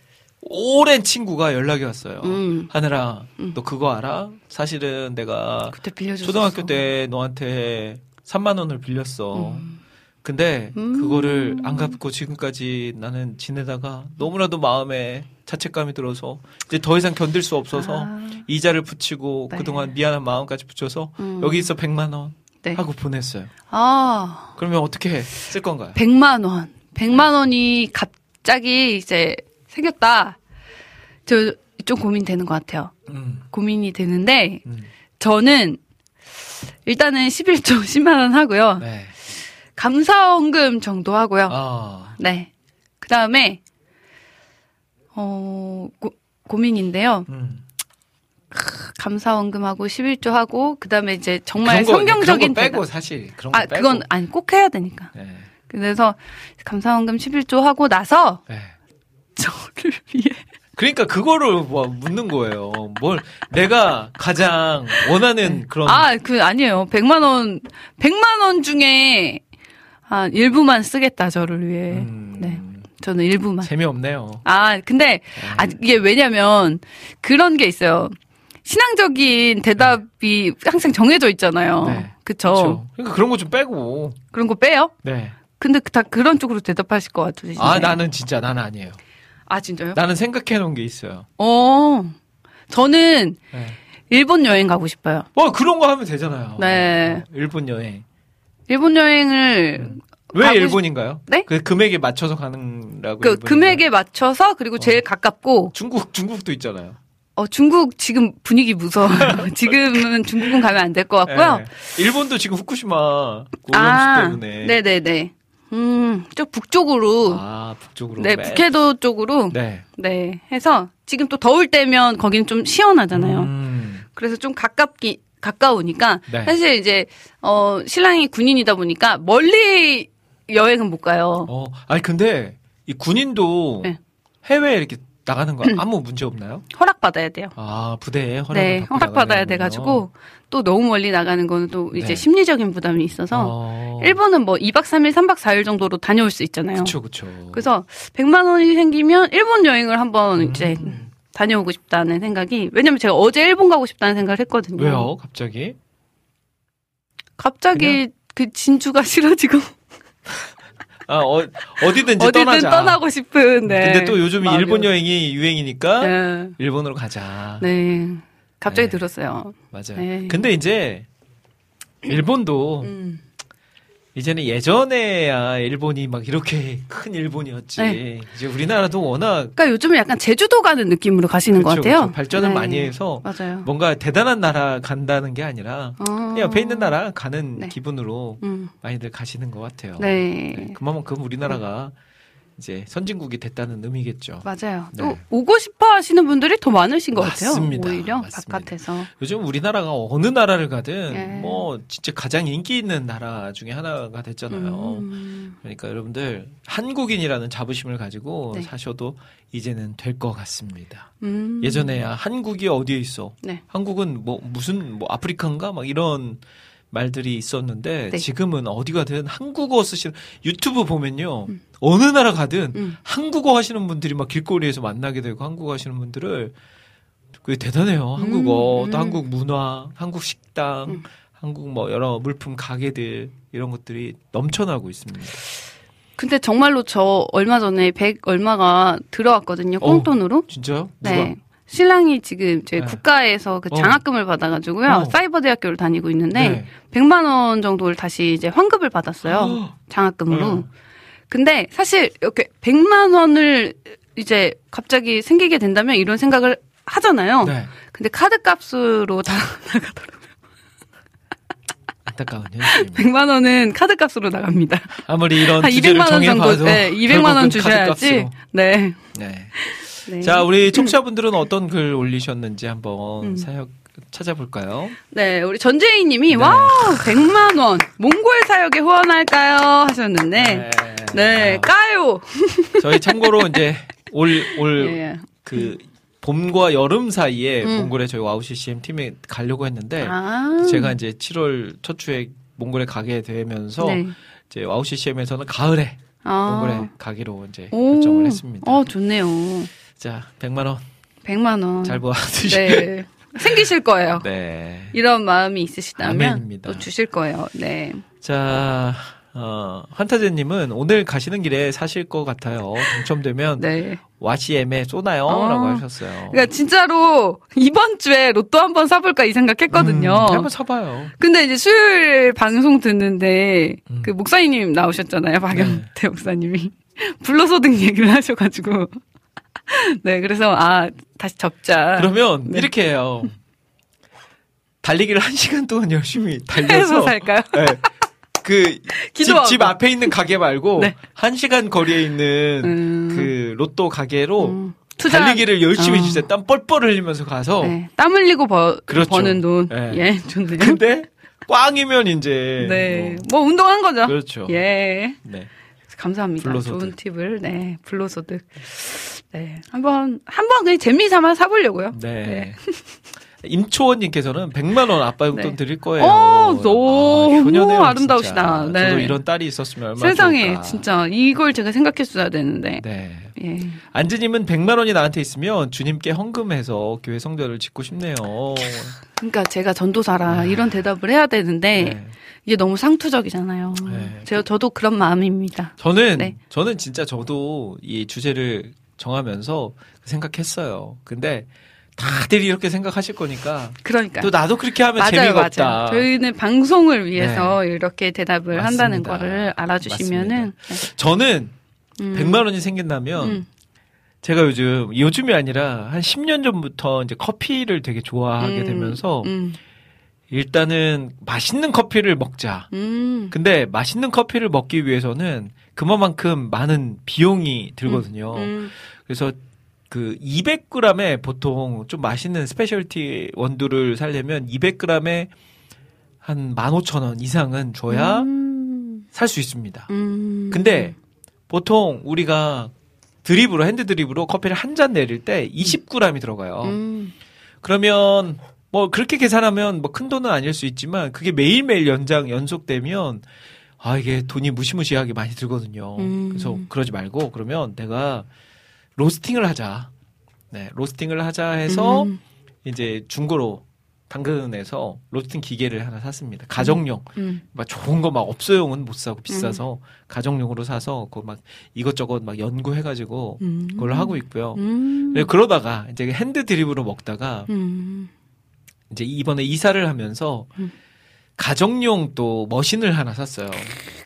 오랜 친구가 연락이 왔어요. 음. 하늘아, 너 그거 알아? 사실은 내가. 초등학교 때 너한테 3만 원을 빌렸어. 근데 음. 그거를 안 갚고 지금까지 나는 지내다가 너무나도 마음에 자책감이 들어서 이제 더 이상 견딜 수 없어서 아. 이자를 붙이고 네. 그동안 미안한 마음까지 붙여서 음. 여기 있어 100만 원 네. 하고 보냈어요. 아. 그러면 어떻게 쓸 건가요? 100만 원. 100만 원이 갑자기 이제 생겼다. 저 좀 고민되는 것 같아요. 음, 고민이 되는데 음. 저는 일단은 11조 10만 원 하고요. 네. 감사원금 정도 하고요. 아, 네. 그 다음에 어 고, 고민인데요. 음. 감사원금하고 11조 하고 그다음에 이제 정말 거, 성경적인 거 빼고 대답. 사실 그런 거 아, 빼고. 그건 아니 꼭 해야 되니까. 네. 그래서 감사원금 11조 하고 나서 네. 저를 위해 그러니까 그거를 뭐 묻는 거예요. 뭘 내가 가장 원하는 그런 아, 그 아니에요. 100만 원 100만 원 중에 한 일부만 쓰겠다 저를 위해. 음, 네. 저는 일부만. 재미없네요. 아, 근데 아 이게 왜냐면 그런 게 있어요. 신앙적인 대답이 항상 정해져 있잖아요. 네. 그쵸? 그렇죠. 그러니까 그런 거 좀 빼고. 그런 거 빼요? 네. 근데 다 그런 쪽으로 대답하실 것 같으시죠? 아 나는 진짜 나는 아니에요. 아, 진짜요? 나는 생각해 놓은 게 있어요. 어. 저는 네. 일본 여행 가고 싶어요. 뭐 그런 거 하면 되잖아요. 네. 어, 일본 여행. 일본 여행을 왜 가고 싶- 일본인가요? 네? 그 금액에 맞춰서 가는라고. 그? 금액에 맞춰서 그리고 제일 가깝고 중국 중국도 있잖아요. 어 중국 지금 분위기 무서워요. 지금은 중국은 가면 안 될 것 같고요. 네. 일본도 지금 후쿠시마 오염수 아, 때문에. 네네네. 음, 저 북쪽으로 아 북쪽으로. 네 맨- 북해도 쪽으로 네. 네. 해서 지금 또 더울 때면 거기는 좀 시원하잖아요. 음, 그래서 좀 가깝기 가까우니까 네. 사실 이제 어 신랑이 군인이다 보니까 멀리 여행은 못 가요. 어, 아니 근데 이 군인도 네. 해외에 이렇게 나가는 거 아무 문제 없나요? 허락 받아야 돼요. 아 부대에 허락을 네, 허락 받아야. 돼 가지고 또 너무 멀리 나가는 거는 또 이제 네. 심리적인 부담이 있어서 어, 일본은 뭐 2박 3일, 3박 4일 정도로 다녀올 수 있잖아요. 그쵸 그쵸. 그래서 100만 원이 생기면 일본 여행을 한번 음. 이제 다녀오고 싶다는 생각이 왜냐면 제가 어제 일본 가고 싶다는 생각을 했거든요. 왜요? 갑자기? 갑자기 그 진주가 싫어지고 아 어, 어디든지 어디든 떠나자. 떠나고 싶은 네. 근데 또 요즘 마음이 일본 여행이 유행이니까 네. 일본으로 가자. 네. 갑자기 네. 들었어요. 맞아요. 네. 근데 이제 일본도 음. 이제는 예전에야 일본이 막 이렇게 큰 일본이었지. 네. 이제 우리나라도 워낙 그러니까 요즘은 약간 제주도 가는 느낌으로 가시는 것 그쵸, 같아요. 그쵸. 발전을 네. 많이 해서 맞아요. 뭔가 대단한 나라 간다는 게 아니라 어. 옆에 있는 나라 가는 네. 기분으로 음. 많이들 가시는 것 같아요. 네. 네, 그만큼 우리나라가 이제 선진국이 됐다는 의미겠죠. 맞아요. 네. 또 오고 싶어 하시는 분들이 더 많으신 것 같아요. 맞습니다. 오히려 맞습니다. 바깥에서. 요즘 우리나라가 어느 나라를 가든 네. 뭐 진짜 가장 인기 있는 나라 중에 하나가 됐잖아요. 음. 그러니까 여러분들 한국인이라는 자부심을 가지고 네. 사셔도 이제는 될 것 같습니다. 음. 예전에야 한국이 어디에 있어? 네. 한국은 뭐 무슨 뭐 아프리카인가 막 이런 말들이 있었는데 네. 지금은 어디 가든 한국어 쓰시는 유튜브 보면요 어느 나라 가든 음. 한국어 하시는 분들이 막 길거리에서 만나게 되고 한국어 하시는 분들을 그게 대단해요 한국어 음. 또 한국 문화 한국 식당 음. 한국 뭐 여러 물품 가게들 이런 것들이 넘쳐나고 있습니다 근데 정말로 저 얼마 전에 100 얼마가 들어왔거든요. 어. 꽁돈으로. 진짜요? 누가? 네. 신랑이 지금 이제 네. 국가에서 그 어. 장학금을 받아가지고요. 어. 사이버 대학교를 다니고 있는데 네. 100만 원 정도를 다시 이제 환급을 받았어요. 장학금으로. 어. 근데 사실 이렇게 100만 원을 이제 갑자기 생기게 된다면 이런 생각을 하잖아요. 네. 근데 카드 값으로 다 나가더라고요. 안타까운 현실입니다 100만 원은 카드 값으로 나갑니다. 아무리 이런 한 주제를 200만 원 정도, 네, 200만 결국은 원 주셔야지. 네. 네. 네. 자, 우리 청취자분들은 어떤 글 올리셨는지 한번 음. 사역 찾아볼까요? 네, 우리 전재희 님이, 네. 와우, 100만 원, 몽골 사역에 후원할까요? 하셨는데, 네, 아, 까요! 저희 참고로 이제 올, 올, 예. 그, 봄과 여름 사이에 음. 몽골에 저희 와우 CCM 팀에 가려고 했는데, 아. 제가 이제 7월 첫 주에 몽골에 가게 되면서, 네. 이제 와우 CCM에서는 가을에 아. 몽골에 가기로 이제 오. 결정을 했습니다. 어, 좋네요. 자, 100만 원 100만 원. 잘 모아 두시고. 네. 생기실 거예요. 네. 이런 마음이 있으시다면 아멘입니다. 또 주실 거예요. 네. 자, 어, 환타제님은 오늘 가시는 길에 사실 것 같아요. 당첨되면 네. 와우 CCM에 쏘나요? 어. 라고 하셨어요. 그러니까 진짜로 이번 주에 로또 한번 사볼까 이 생각했거든요. 음, 한번 사봐요. 근데 이제 수요일 방송 듣는데 음. 그 목사님 나오셨잖아요. 박영태 네. 목사님이 불로소득 얘기를 하셔가지고 네 그래서 아 다시 접자. 그러면 네. 이렇게 해요. 달리기를 한 시간 동안 열심히 달려서 살까요? 네. 그 집, 기도하고. 집 앞에 있는 가게 말고 네. 한 시간 거리에 있는 음. 그 로또 가게로 음, 투자 달리기를 열심히 어. 해주세요. 땀 뻘뻘 흘리면서 가서. 네, 땀 흘리고 버, 그렇죠. 버는 돈. 네. 예, 좋네요. 근데 꽝이면 이제 네, 뭐, 뭐 운동한 거죠. 그렇죠. 예. 네. 감사합니다. 불로소득. 좋은 팁을. 네, 불로소득. 네, 한번 한번 그냥 재미 삼아 사보려고요. 네. 임초원님께서는 100만 원 아빠 용돈 네. 드릴 거예요. 어, 너무 효녀네요, 아름다우시다. 진짜. 네. 저도 이런 딸이 있었으면 얼마나 세상에 좋을까. 진짜 이걸 제가 생각했어야 되는데. 네. 예. 안지님은 100만 원이 나한테 있으면 주님께 헌금해서 교회 성전을 짓고 싶네요. 그러니까 제가 전도사라 이런 대답을 해야 되는데 네. 이게 너무 상투적이잖아요. 네. 제가 저도 그런 마음입니다. 저는 네. 저는 진짜 저도 이 주제를 정하면서 생각했어요. 근데 다들 이렇게 생각하실 거니까 그러니까 또 나도 그렇게 하면 맞아요, 재미가 맞아요. 없다. 네. 저희는 방송을 위해서 이렇게 대답을 맞습니다. 한다는 거를 알아주시면은 저는 네. 음. 100만 원이 생긴다면 음. 제가 요즘 요즘이 아니라 한 10년 전부터 이제 커피를 되게 좋아하게 음, 되면서 음, 일단은 맛있는 커피를 먹자. 음. 근데 맛있는 커피를 먹기 위해서는 그만큼 많은 비용이 들거든요. 음. 그래서 그 200g에 보통 좀 맛있는 specialty 원두를 살려면 200g에 한 15,000원 이상은 줘야 음. 살수 있습니다. 음. 근데 보통 우리가 드립으로 핸드 드립으로 커피를 한 잔 내릴 때 20g이 들어가요. 음. 그러면 뭐 그렇게 계산하면 뭐 큰 돈은 아닐 수 있지만 그게 매일매일 연장 연속되면 아 이게 돈이 무시무시하게 많이 들거든요. 음. 그래서 그러지 말고 그러면 내가 로스팅을 하자. 네, 로스팅을 하자 해서 음. 이제 중고로 당근에서 로스팅 기계를 하나 샀습니다. 가정용. 음. 막 좋은 거 막 업소용은 못 사고 비싸서 가정용으로 사서 그거 막 이것저것 막 연구해 가지고 음. 그걸 하고 있고요. 음. 네, 그러다가 이제 핸드 드립으로 먹다가 음. 이제 이번에 이사를 하면서 음. 가정용 또 머신을 하나 샀어요.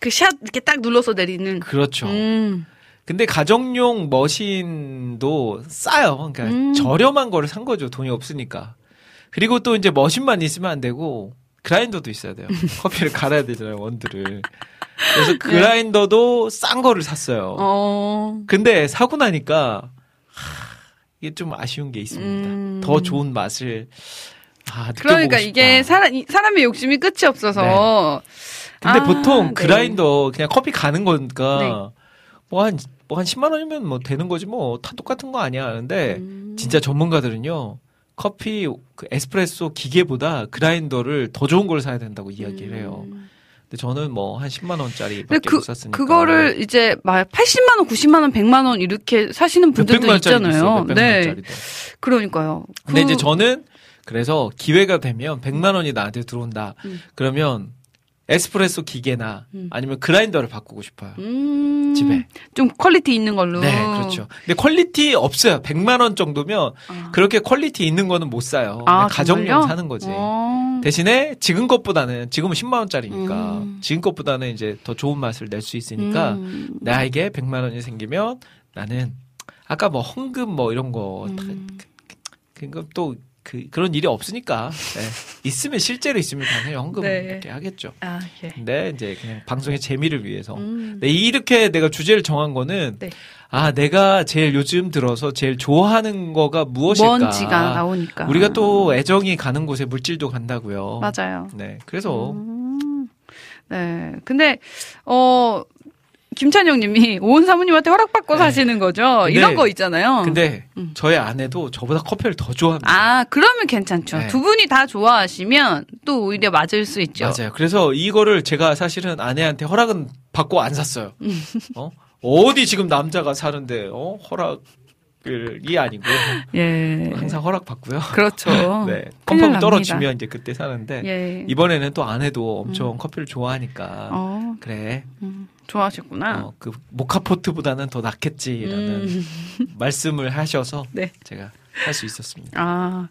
그 샷 이렇게 딱 눌러서 내리는. 그렇죠. 음. 근데 가정용 머신도 싸요. 그러니까 음. 저렴한 거를 산 거죠. 돈이 없으니까. 그리고 또 이제 머신만 있으면 안 되고 그라인더도 있어야 돼요. 커피를 갈아야 되잖아요. 원두를. 그래서 그라인더도 싼 거를 샀어요. 네. 어. 근데 사고 나니까 하, 이게 좀 아쉬운 게 있습니다. 음. 더 좋은 맛을 아, 그러니까. 이게 사람 이- 사람의 욕심이 끝이 없어서. 근데 아, 보통 네. 그라인더 그냥 커피 가는 거니까 네. 뭐한 뭐 한 10만 원이면 뭐 되는 거지 뭐 다 똑같은 거 아니야. 근데 음. 진짜 전문가들은요. 커피 그 에스프레소 기계보다 그라인더를 더 좋은 걸 사야 된다고 이야기를 해요. 근데 저는 뭐 한 10만 원짜리 밖에 음. 근데 그못 샀으니까. 그거를 이제 막 80만 원, 90만 원, 100만 원 이렇게 사시는 분들도 있잖아요. 네. 원짜리도. 그러니까요. 근데 그- 이제 저는 그래서 기회가 되면 100만 원이 나한테 들어온다. 음. 그러면 에스프레소 기계나 음. 아니면 그라인더를 바꾸고 싶어요. 음, 집에. 좀 quality 있는 걸로. 네, 그렇죠. 근데 quality 없어요. 100만 원 정도면 아. 그렇게 quality 있는 거는 못 사요. 아, 가정용 정말요? 사는 거지. 어. 대신에 지금 것보다는 지금은 10만 원짜리니까 음. 지금 것보다는 이제 더 좋은 맛을 낼 수 있으니까 음. 나에게 100만 원이 생기면 나는 아까 뭐 헌금 뭐 이런 거 다, 음. 그건 또 그, 그런 일이 없으니까 네. 있으면 실제로 있으면 당연히 헌금 네. 이렇게 하겠죠. 아, 예. 근데 이제 그냥 방송의 재미를 위해서 음. 네, 이렇게 내가 주제를 정한 거는 네. 아 내가 제일 요즘 들어서 제일 좋아하는 거가 무엇일까? 먼지가 나오니까. 우리가 또 애정이 가는 곳에 물질도 간다고요. 맞아요. 네, 그래서 음. 네. 근데 어 김찬영 님이 오은 사모님한테 허락받고 네. 사시는 거죠. 근데- 이런 거 있잖아요. 근데 음. 저의 아내도 저보다 커피를 더 좋아합니다. 아, 그러면 괜찮죠. 네. 두 분이 다 좋아하시면 또 오히려 맞을 수 있죠. 맞아요. 그래서 이거를 제가 사실은 아내한테 허락은 받고 안 샀어요. 음. 어? 어디 지금 남자가 사는데 어? 허락 이 아니고 예. 항상 허락 받고요. 그렇죠. 네. 납니다. 떨어지면 이제 그때 사는데 예. 이번에는 또 아내도 엄청 커피를 좋아하니까 어, 그래 음, 좋아하셨구나. 어, 그 모카포트보다는 더 낫겠지라는 음. 말씀을 하셔서 네. 제가 할 수 있었습니다. 아,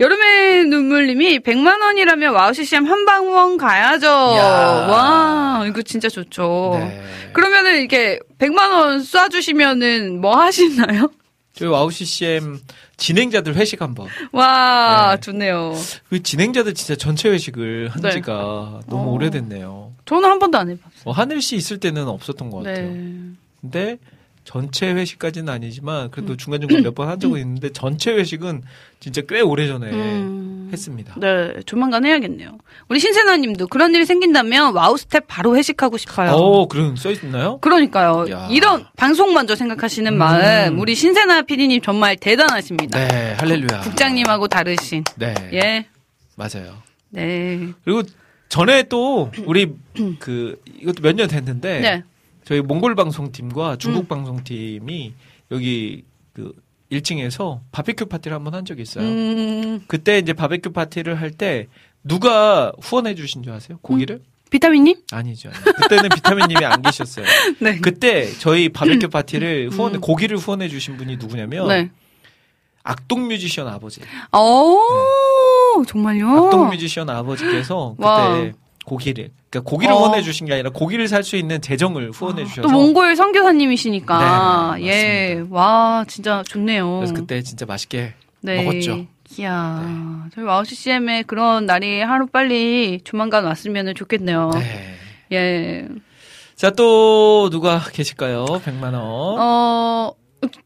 여름의 눈물님이 100만 원이라면 와우 CCM 한방원 가야죠. 야. 와, 이거 진짜 좋죠. 네. 그러면은 이게 100만 원 쏴주시면은 뭐 하시나요? 저희 와우 CCM 진행자들 회식 한번. 와, 네. 좋네요. 그 진행자들 진짜 전체 회식을 한 네. 지가 너무 어. 오래됐네요. 저는 한 번도 안 해봤어요. 뭐 하늘 씨 있을 때는 없었던 것 같아요. 네. 근데 전체 회식까지는 아니지만 그래도 중간중간 몇 번 한 적은 있는데 전체 회식은 진짜 꽤 오래전에 음. 했습니다. 네, 조만간 해야겠네요. 우리 신세나님도 그런 일이 생긴다면 와우 스텝 바로 회식하고 싶어요. 어, 그런 써 있나요? 그러니까요. 야. 이런 방송 먼저 생각하시는 음. 마음 우리 신세나 PD님 정말 대단하십니다. 네, 할렐루야. 국장님하고 다르신. 네, 예. 맞아요. 네. 그리고 전에 또 우리 그 이것도 몇 년 됐는데 네. 저희 몽골 방송팀과 중국 음. 방송팀이 여기 그 1층에서 바베큐 파티를 한 번 한 적이 있어요. 음, 그때 이제 바베큐 파티를 할 때 누가 후원해 주신 줄 아세요? 고기를? 비타민님? 아니죠. 아니죠. 그때는 비타민님이 안 계셨어요. 네. 그때 저희 바베큐 파티를 후원 음. 고기를 후원해 주신 분이 누구냐면 네. 악동 뮤지션 아버지. 오, 정말요? 네. 악동 뮤지션 아버지께서 그때 와. 고기를 그러니까 고기를 어. 후원해 주신 게 아니라 고기를 살 수 있는 재정을 후원해 주셔서 또 몽골 선교사님이시니까. 네, 예. 맞습니다. 와, 진짜 좋네요. 그래서 그때 진짜 맛있게 네. 먹었죠. 이야. 저희 와우 CCM에 그런 날이 하루 빨리 조만간 왔으면 좋겠네요. 네. 예. 자, 또 누가 계실까요? 100만 원. 어,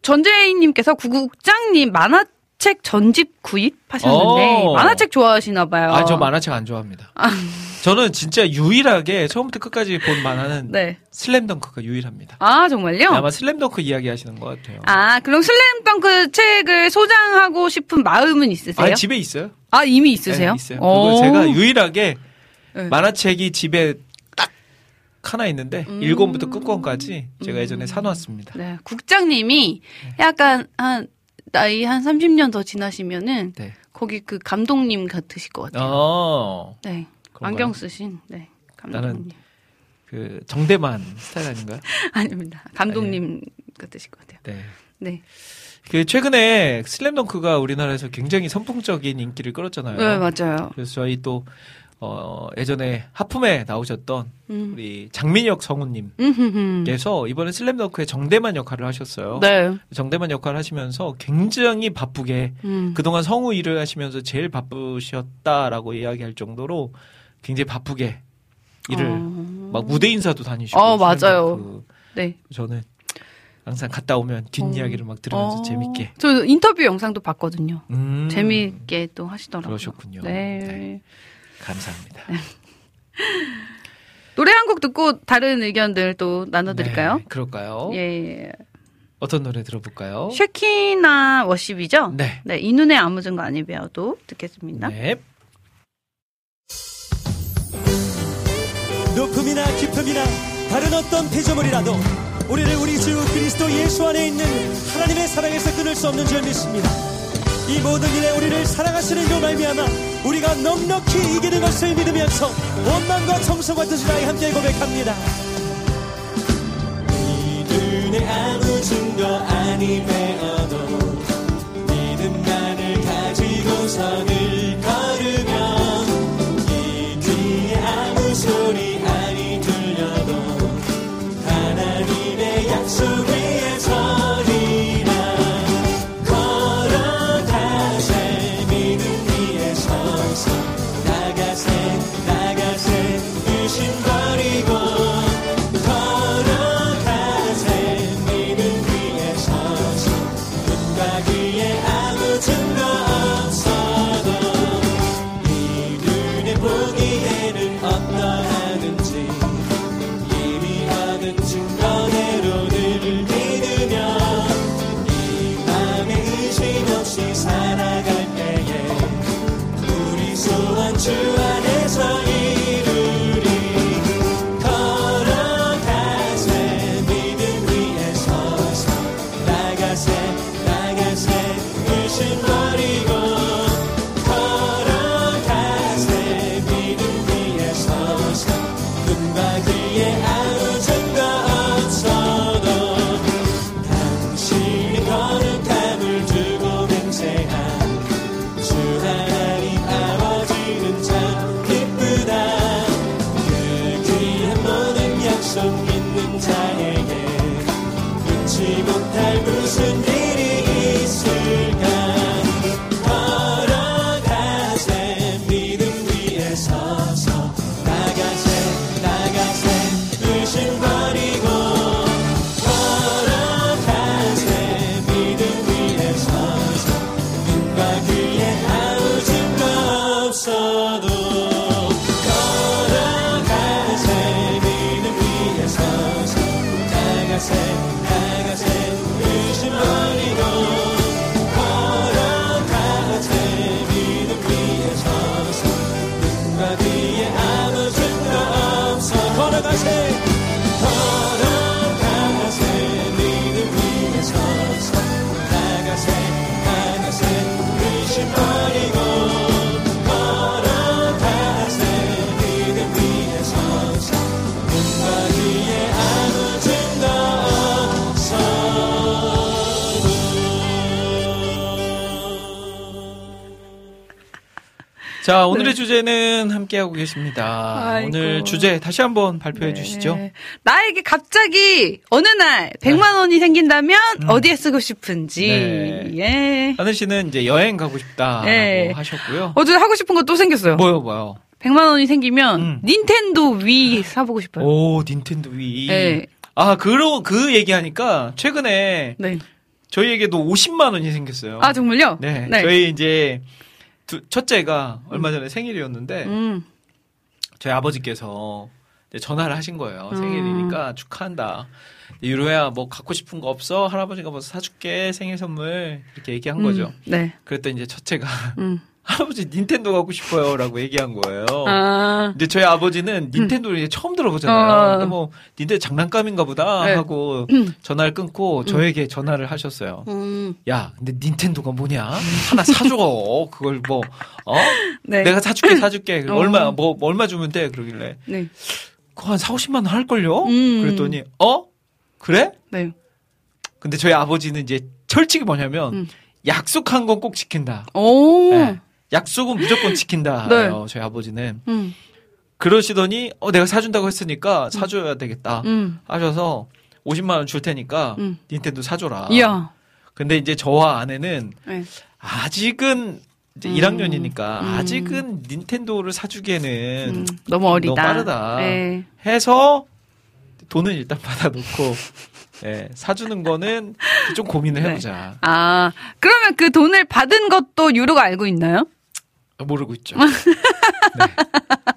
전재희님께서 구국장님 만화 책 전집 구입하셨는데 어. 만화책 좋아하시나 봐요. 아, 저 만화책 안 좋아합니다. 저는 진짜 유일하게 처음부터 끝까지 본 만화는 네. 슬램덩크가 유일합니다. 아 정말요? 아마 슬램덩크 이야기 하시는 것 같아요. 아 그럼 슬램덩크 책을 소장하고 싶은 마음은 있으세요? 아, 집에 있어요? 아, 이미 있으세요? 네, 있어요. 오. 그거 제가 유일하게 네. 만화책이 집에 딱 하나 있는데 음. 1권부터 끝권까지 제가 예전에 사놨습니다. 네, 국장님이 약간 한 나이 한 30년 더 지나시면은 네. 거기 그 감독님 같으실 것 같아요. 어, 네. 그런가요? 안경 쓰신 네. 감독님. 그 정대만 스타일 아닌가요? 아닙니다. 감독님 같으실 것 같아요. 네. 네. 그 최근에 슬램덩크가 우리나라에서 굉장히 선풍적인 인기를 끌었잖아요. 네, 맞아요. 그래서 저희 또 어, 예전에 하품에 나오셨던 음. 우리 장민혁 성우님께서. 이번에 슬램덩크의 정대만 역할을 하셨어요. 네. 정대만 역할을 하시면서 굉장히 바쁘게 음. 그동안 성우 일을 하시면서 제일 바쁘셨다라고 이야기할 정도로 굉장히 바쁘게 일을 어. 막 무대 인사도 다니시고 어, 맞아요. 네. 저는 항상 갔다 오면 뒷이야기를 막 들으면서 어. 재밌게 저 인터뷰 영상도 봤거든요. 음, 재미있게 또 하시더라고요. 그러셨군요. 네. 네. 감사합니다. 노래 한 곡 듣고 다른 의견들 또 나눠드릴까요? 네, 그럴까요? 예. 어떤 노래 들어볼까요? 쉐키나 워십이죠? 네. 네, 이 눈에 아무 증거 아니 배워도 듣겠습니다. 네. 높음이나 깊음이나 다른 어떤 피조물이라도 우리를 우리 주 그리스도 예수 안에 있는 하나님의 사랑에서 끊을 수 없는 줄 믿습니다. 이 모든 일에 우리를 사랑하시는 그 말미암아 우리가 넉넉히 이기는 것을 믿으면서 원망과 청소가 뜻을 다해 함께 고백합니다. 이 눈에 아무 증거 아니 배어도 믿음만을 가지고서 늘 자, 오늘의 주제는 함께하고 계십니다. 네. 아이고. 오늘 주제 다시 한번 발표해 주시죠. 네. 나에게 갑자기 어느 날 100만 원이 생긴다면 어디에 쓰고 싶은지. 네. 예. 하늘 씨는 이제 여행 가고 싶다라고 네. 하셨고요. 어제 하고 싶은 거 또 생겼어요. 뭐요, 뭐요? 100만 원이 생기면 음. 닌텐도 위 사보고 싶어요. 오, 닌텐도 위. 네. 아, 그러, 그 얘기하니까 최근에 네. 저희에게도 50만 원이 생겼어요. 아, 정말요? 네. 저희 이제 두, 첫째가 얼마 전에 생일이었는데 음. 저희 아버지께서 전화를 하신 거예요. 음. 생일이니까 축하한다. 유로야 뭐 갖고 싶은 거 없어? 할아버지가 뭐 사줄게 생일 선물 이렇게 얘기한 거죠. 음. 네. 그랬더니 이제 첫째가 음. 할아버지 닌텐도 갖고 싶어요 라고 얘기한 거예요. 아. 이제 저희 아버지는 닌텐도를 이제 처음 들어보잖아요. 어. 그러니까 뭐 닌텐도 장난감인가 보다 네. 하고 전화를 끊고 저에게 전화를 하셨어요. 음. 야, 근데 닌텐도가 뭐냐? 하나 사줘. 그걸 뭐, 어? 네. 내가 사줄게, 사줄게. 어. 얼마, 뭐, 뭐 얼마 주면 돼? 그러길래. 네. 그거 한 4, 50만 원 할걸요? 음. 그랬더니, 어? 그래? 네. 근데 저희 아버지는 이제 철칙이 뭐냐면, 음. 약속한 건 꼭 지킨다. 오. 네. 약속은 무조건 지킨다. 네. 요 저희 아버지는. 음. 그러시더니, 어, 내가 사준다고 했으니까 사줘야 되겠다. 음. 하셔서, 50만 원 줄 테니까, 음. 닌텐도 사줘라. 이야. 근데 이제 저와 아내는, 네. 아직은 이제 음. 1학년이니까 음. 아직은 닌텐도를 사주기에는 음. 너무 어리다. 너무 빠르다. 네. 해서 돈은 일단 받아놓고 예, 사주는 거는 좀 고민을 네. 해보자. 아, 그러면 그 돈을 받은 것도 유로가 알고 있나요? 모르고 있죠. 네.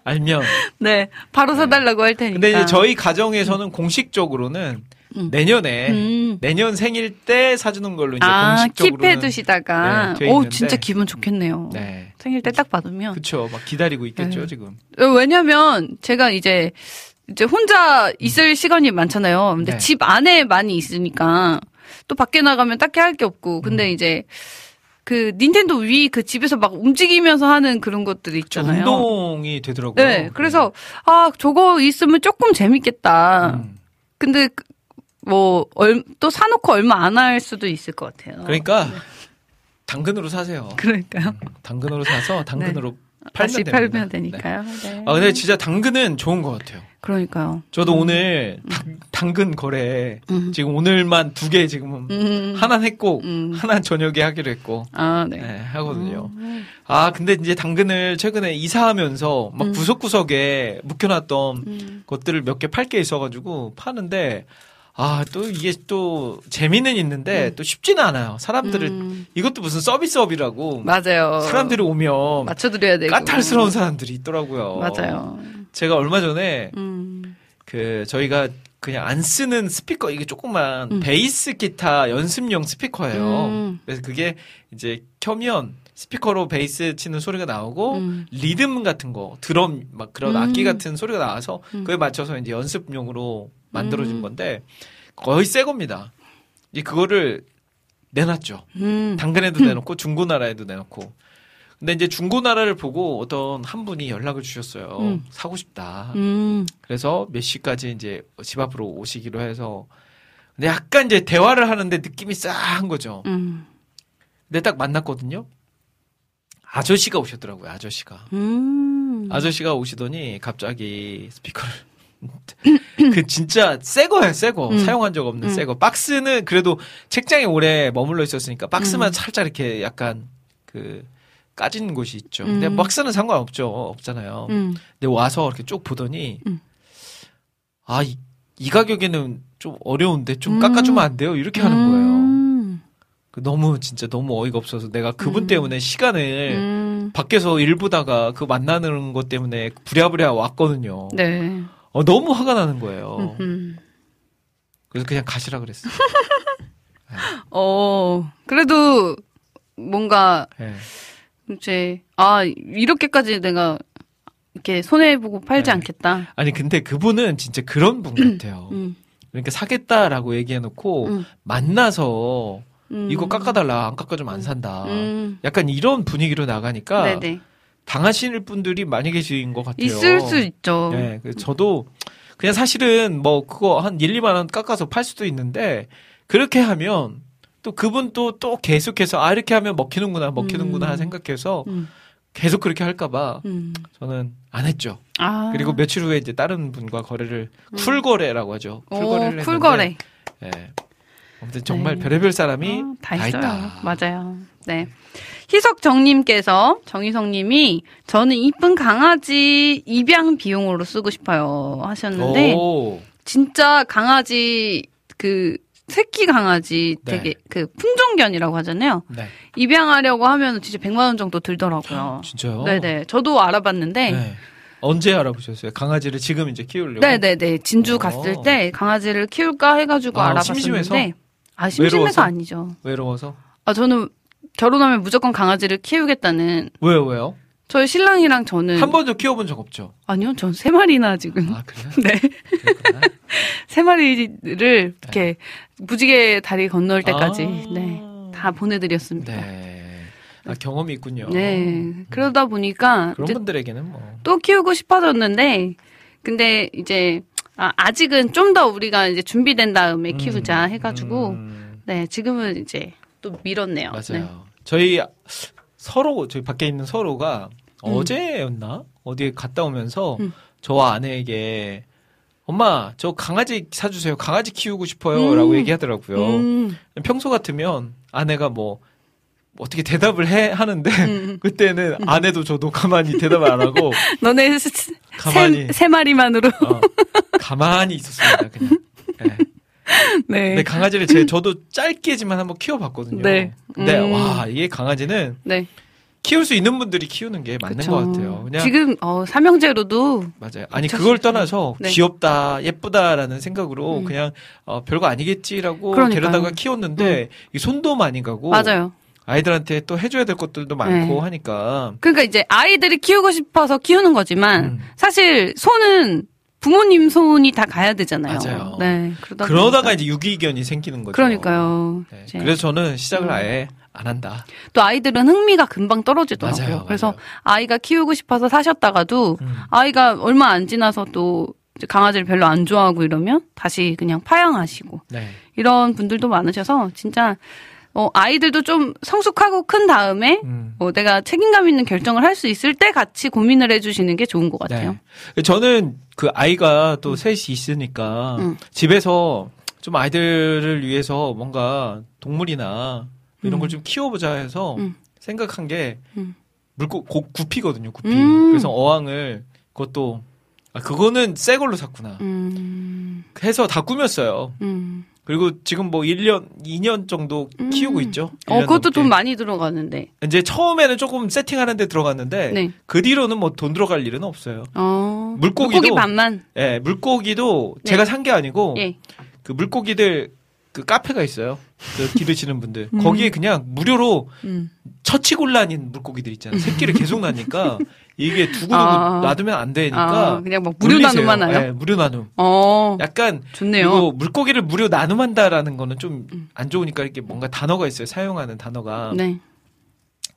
알면. 네. 바로 사달라고 할 테니까. 근데 이제 저희 가정에서는 공식적으로는 음. 내년에 음. 내년 생일 때 사주는 걸로 이제 아, 공식적으로는 킵해 두시다가. 네, 돼 오. 진짜 기분 좋겠네요. 네. 생일 때 딱 받으면. 그쵸. 막 기다리고 있겠죠, 네. 지금. 어, 왜냐면 제가 이제 이제 혼자 있을 시간이 많잖아요. 근데 네. 집 안에 많이 있으니까 또 밖에 나가면 딱히 할 게 없고. 음. 근데 이제 그 닌텐도 위 그 집에서 막 움직이면서 하는 그런 것들이 좀 있잖아요. 운동이 되더라고요. 네. 그래서 아, 저거 있으면 조금 재밌겠다. 음. 근데 그- 뭐또 사놓고 얼마 안 할 수도 있을 것 같아요. 그러니까 당근으로 사세요. 그러니까요. 음, 당근으로 사서 당근으로 다시 팔면 팔면 됩니다. 되니까요. 네. 네. 아 근데 진짜 당근은 좋은 것 같아요. 그러니까요. 저도 오늘 당, 당근 거래 음. 지금 오늘만 두 개 지금 음. 하나 했고 음. 하나 저녁에 하기로 했고 아, 네. 네, 하거든요. 음. 아 근데 이제 당근을 최근에 이사하면서 막 음. 구석구석에 묵혀놨던 음. 것들을 몇 개 팔 게 있어가지고 파는데 아 또 이게 또 재미는 있는데 또 쉽지는 않아요. 사람들을 음. 이것도 무슨 서비스업이라고 맞아요. 사람들이 오면 맞춰드려야 되고. 까탈스러운 사람들이 있더라고요. 맞아요. 제가 얼마 전에 음. 그 저희가 그냥 안 쓰는 스피커 이게 조그만 음. 베이스 기타 연습용 스피커예요. 음. 그래서 그게 이제 켜면 스피커로 베이스 치는 소리가 나오고 음. 리듬 같은 거 드럼 막 그런 음. 악기 같은 소리가 나와서 음. 그에 맞춰서 이제 연습용으로 만들어진 음. 건데 거의 새 겁니다. 이 그거를 내놨죠. 음. 당근에도 내놓고 중고나라에도 내놓고. 근데 이제 중고나라를 보고 어떤 한 분이 연락을 주셨어요. 음. 사고 싶다. 음. 그래서 몇 시까지 이제 집 앞으로 오시기로 해서 근데 약간 이제 대화를 하는데 느낌이 싸한 거죠. 음. 근데 딱 만났거든요. 아저씨가 오셨더라고요. 아저씨가. 음. 아저씨가 오시더니 갑자기 스피커를 그 진짜 새 거예요, 새 거. 음. 사용한 적 없는 음. 새 거. 박스는 그래도 책장에 오래 머물러 있었으니까 박스만 음. 살짝 이렇게 약간 그 까진 곳이 있죠. 근데 음. 박스는 상관없죠. 없잖아요. 음. 근데 와서 이렇게 쭉 보더니 음. 아, 이, 이 가격에는 좀 어려운데 좀 음. 깎아주면 안 돼요? 이렇게 하는 거예요. 음. 그 너무 진짜 너무 어이가 없어서 내가 그분 음. 때문에 시간을 음. 밖에서 일 보다가 그 만나는 것 때문에 부랴부랴 왔거든요. 네. 어, 너무 화가 나는 거예요. 음. 그래서 그냥 가시라 그랬어요. 어, 그래도 뭔가 예. 이제 아 이렇게까지 내가 이렇게 손해 보고 팔지 네. 않겠다. 아니 근데 그분은 진짜 그런 분 같아요. 음, 그러니까 사겠다라고 얘기해놓고 음. 만나서 음. 이거 깎아달라 안 깎아주면 안 산다. 음. 약간 이런 분위기로 나가니까 네네. 당하시는 분들이 많이 계신 것 같아요. 있을 수 있죠. 네, 저도 그냥 사실은 뭐 그거 한 1, 2만 원 깎아서 팔 수도 있는데 그렇게 하면 또 그분 또또 계속해서 아 이렇게 하면 먹히는구나 먹히는구나 음. 생각해서 음. 계속 그렇게 할까봐 음. 저는 안 했죠. 아. 그리고 며칠 후에 이제 다른 분과 거래를 쿨거래라고 하죠. 오, 쿨거래를 했는데 쿨거래. 예. 아무튼 정말 네. 별의별 사람이 아, 다다 있어요. 있다. 맞아요. 네. 희석정님께서 정희성님이 저는 이쁜 강아지 입양 비용으로 쓰고 싶어요 하셨는데 오. 진짜 강아지 그 새끼 강아지 네. 되게 그 품종견이라고 하잖아요. 네. 입양하려고 하면 진짜 100만 원 정도 들더라고요. 진짜요? 네네. 저도 알아봤는데 네. 언제 알아보셨어요? 강아지를 지금 이제 키우려고? 네네네. 진주 어. 갔을 때 강아지를 키울까 해가지고 아, 알아봤었는데 심심해서? 아 심심해서 외로워서? 아니죠. 외로워서? 아 저는 결혼하면 무조건 강아지를 키우겠다는 왜요, 왜요? 저희 신랑이랑 저는 한 번도 키워본 적 없죠? 아니요 전 세 마리나 지금 아, 그래요? 네. 세 마리를 이렇게 무지개 다리 건널 때까지 아. 네. 다 보내드렸습니다. 네. 네. 아, 경험이 있군요. 그러다 보니까 그런 분들에게는 뭐. 또 키우고 싶어졌는데 근데 이제 아, 아직은 좀 더 우리가 이제 준비된 다음에 키우자 해가지고 음, 네 지금은 이제 또 밀었네요. 맞아요. 네. 저희 서로, 저희 밖에 있는 서로가 음. 어제였나? 어디에 갔다 오면서 음. 저와 아내에게 엄마, 저 강아지 사주세요. 강아지 키우고 싶어요. 음. 라고 얘기하더라고요. 음, 평소 같으면 아내가 뭐 어떻게 대답을 해 하는데 음. 그때는 아내도 저도 가만히 대답을 안 하고 너네 세, 가만히 세, 세 마리만으로 어, 가만히 있었습니다 그냥. 네. 네. 근데 강아지를 제 저도 짧게지만 한번 키워봤거든요. 네. 근데 음. 와 이게 강아지는 네. 키울 수 있는 분들이 키우는 게 맞는 그쵸. 것 같아요. 그냥 지금 어, 삼형제로도 맞아요. 아니 그걸 진짜. 떠나서 네. 귀엽다, 예쁘다라는 생각으로 음. 그냥 어, 별거 아니겠지라고 그러니까요. 데려다가 키웠는데 이 손도 많이 가고 맞아요. 아이들한테 또 해줘야 될 것들도 많고 네. 하니까 그러니까 이제 아이들이 키우고 싶어서 키우는 거지만 음. 사실 손은 부모님 손이 다 가야 되잖아요. 맞아요. 네. 그러다 그러다가 보니까. 이제 유기견이 생기는 거죠. 그러니까요. 네. 그래서 저는 시작을 음. 아예 안 한다. 또 아이들은 흥미가 금방 떨어지더라고요. 맞아요, 그래서 맞아요. 아이가 키우고 싶어서 사셨다가도 음. 아이가 얼마 안 지나서 또 강아지를 별로 안 좋아하고 이러면 다시 그냥 파양하시고 네. 이런 분들도 많으셔서 진짜 어, 아이들도 좀 성숙하고 큰 다음에 음. 뭐 내가 책임감 있는 결정을 할 수 있을 때 같이 고민을 해주시는 게 좋은 것 같아요. 네. 저는 그 아이가 또 셋이 있으니까 음. 집에서 좀 아이들을 위해서 뭔가 동물이나 이런 음. 걸좀 키워보자 해서 음. 생각한 게 음. 물고 고, 구피거든요. 구피. 음. 그래서 어항을 그것도 아 그거는 새 걸로 샀구나. 음, 해서 다 꾸몄어요. 음. 그리고 지금 뭐 1년, 2년 정도 음. 키우고 있죠. 어, 1년 그것도 넘게. 돈 많이 들어가는데. 이제 처음에는 조금 세팅하는데 들어갔는데 네. 그 뒤로는 뭐 돈 들어갈 일은 없어요. 어. 물고기도- 물고기 반만. 예, 물고기도 네. 제가 산 게 아니고 예. 그 물고기들 그 카페가 있어요. 그 기르시는 분들 거기에 그냥 무료로 음. 처치곤란인 물고기들 있잖아요. 새끼를 계속 낳으니까 이게 두고두고 아. 놔두면 안 되니까 아, 그냥 막 무료 물리세요. 나눔 하나요? 예, 무료 나눔. 어. 약간 좋네요. 그리고 물고기를 무료 나눔한다라는 거는 좀 음. 안 좋으니까 이렇게 뭔가 단어가 있어요. 사용하는 단어가. 네.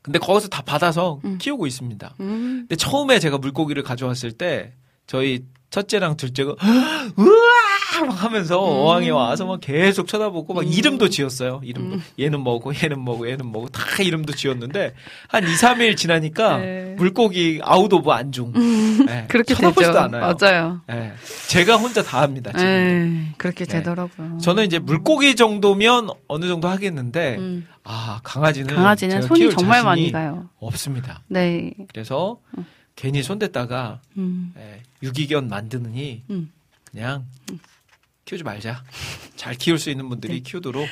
근데 거기서 다 받아서 음. 키우고 있습니다. 음. 근데 처음에 제가 물고기를 가져왔을 때 저희 첫째랑 둘째가 우와 막 하면서 음. 어항에 와서 막 계속 쳐다보고 막 이름도 지었어요. 이름도 얘는 뭐고 얘는 뭐고 얘는 뭐고 다 이름도 지었는데 한 2, 3일 지나니까 네. 물고기 out of 안중. 네, 그렇게 쳐다보지도 되죠. 않아요. 맞아요. 네, 제가 혼자 다 합니다. 지금. 에 그렇게 네. 되더라고요. 저는 이제 물고기 정도면 어느 정도 하겠는데 음. 아 강아지는 강아지는 손이 정말 많이 가요. 없습니다. 네. 그래서 괜히 손댔다가 음. 예, 유기견 만드느니 음. 그냥 키우지 말자. 잘 키울 수 있는 분들이 키우도록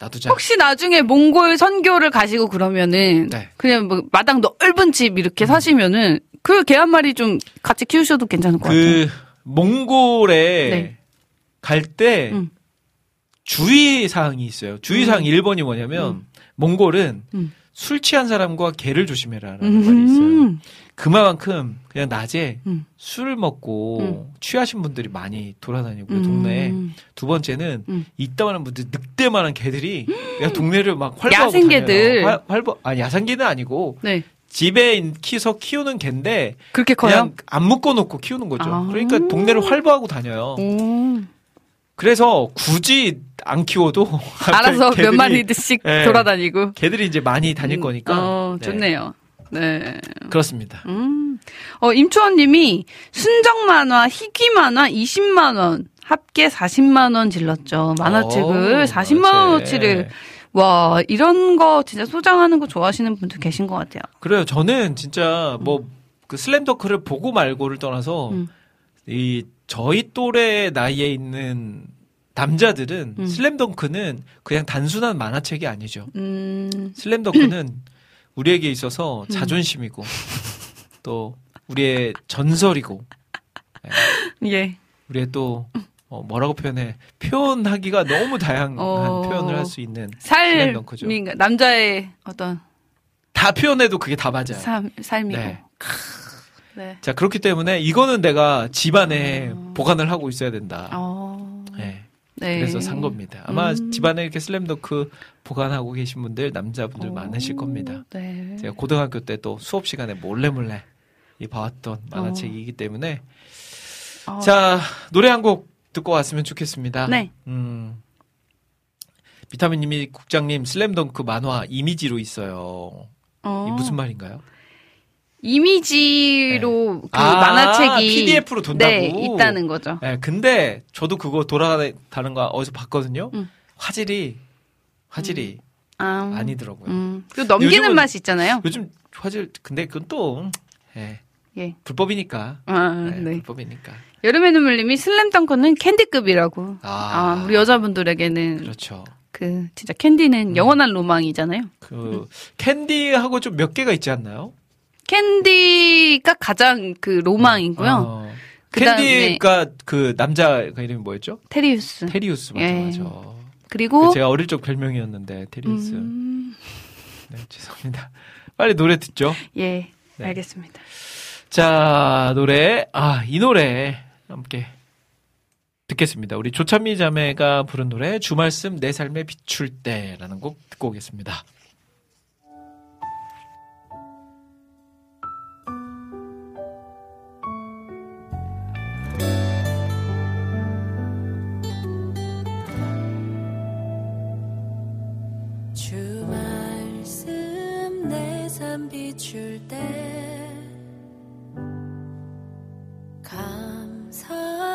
놔두자. 네. 혹시 나중에 몽골 선교를 가시고 그러면은 네. 그냥 뭐 마당 넓은 집 이렇게 사시면은 그 개 한 마리 좀 같이 키우셔도 괜찮을 것 같아요. 그 몽골에 네. 갈때 음. 주의 사항이 있어요. 주의 사항 1번이 뭐냐면 몽골은 음. 술 취한 사람과 개를 조심해라라는 말이 있어요. 음. 그만큼 그냥 낮에 음. 술을 먹고 음. 취하신 분들이 많이 돌아다니고요 음. 동네에 두 번째는 음. 이따만한 분들 늑대만한 개들이 그냥 동네를 막 활보하고 야생 개들. 다녀요. 활, 활보 아니 야생개는 아니고 네. 집에 키서 키우는 개인데 그렇게 커요? 그냥 안 묶어놓고 키우는 거죠. 아. 그러니까 동네를 활보하고 다녀요. 오. 그래서 굳이 안 키워도 알아서 몇 마리씩 예. 돌아다니고. 개들이 이제 많이 다닐 거니까 어, 네. 좋네요. 네. 그렇습니다. 음. 어, 임초원 님이 순정 만화, 희귀 만화 20만 원, 합계 40만 원 질렀죠. 만화책을 오, 40만원어치를. 만화책. 와, 이런 거 진짜 소장하는 거 좋아하시는 분들 계신 것 같아요. 그래요. 저는 진짜 뭐 그 슬램덩크를 보고 말고를 떠나서 음. 이 저희 또래 나이에 있는 남자들은 음. 슬램덩크는 그냥 단순한 만화책이 아니죠. 음, 슬램덩크는 우리에게 있어서 자존심이고 또 우리의 전설이고 예, 예. 우리의 또 어, 뭐라고 표현해 표현하기가 너무 다양한 어. 표현을 할 수 있는 슬램덩크죠. 삶인가, 남자의 어떤 다 표현해도 그게 다 맞아요. 삶, 삶이고. 네. 네. 자 그렇기 때문에 이거는 내가 집안에 보관을 하고 있어야 된다. 어, 네. 네. 그래서 산 겁니다. 아마 음. 집안에 이렇게 슬램덩크 보관하고 계신 분들 남자분들 많으실 겁니다. 네. 제가 고등학교 때 또 수업 시간에 몰래 몰래 이 봐왔던 만화책이기 때문에 어. 자 노래 한 곡 듣고 왔으면 좋겠습니다. 네. 음. 비타민님이 국장님 슬램덩크 만화 이미지로 있어요. 어. 이 무슨 말인가요? 이미지로 그 아, 만화책이 PDF 로 돈다고? 네, 있다는 거죠. 네, 근데 저도 그거 돌아다는 거 어디서 봤거든요. 음. 화질이 화질이 아, 아니더라고요. 음. 그리고 넘기는 맛이 있잖아요. 요즘 화질 근데 그건 또 예, 예. 불법이니까. 아, 네, 네. 불법이니까. 여름의 눈물님이 슬램덩크는 캔디급이라고. 아, 아, 우리 여자분들에게는 그렇죠. 그 진짜 캔디는 영원한 로망이잖아요. 그 캔디하고 좀 몇 개가 있지 않나요? 캔디가 가장 그 로망이고요. 어, 캔디가 그 남자 그 이름이 뭐였죠? 테리우스. 테리우스 맞아 예. 맞아. 그리고 그 제가 어릴 적 별명이었는데 테리우스. 음, 네, 죄송합니다. 빨리 노래 듣죠. 예, 네. 알겠습니다. 자, 노래. 아, 이 노래 함께 듣겠습니다. 우리 조찬미 자매가 부른 노래 주말씀 내 삶에 비출 때라는 곡 듣고 오겠습니다. 삶 비출 때 감사하게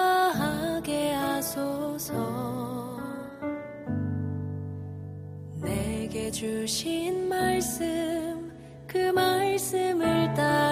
하소서. 내게 주신 말씀 그 말씀을 따라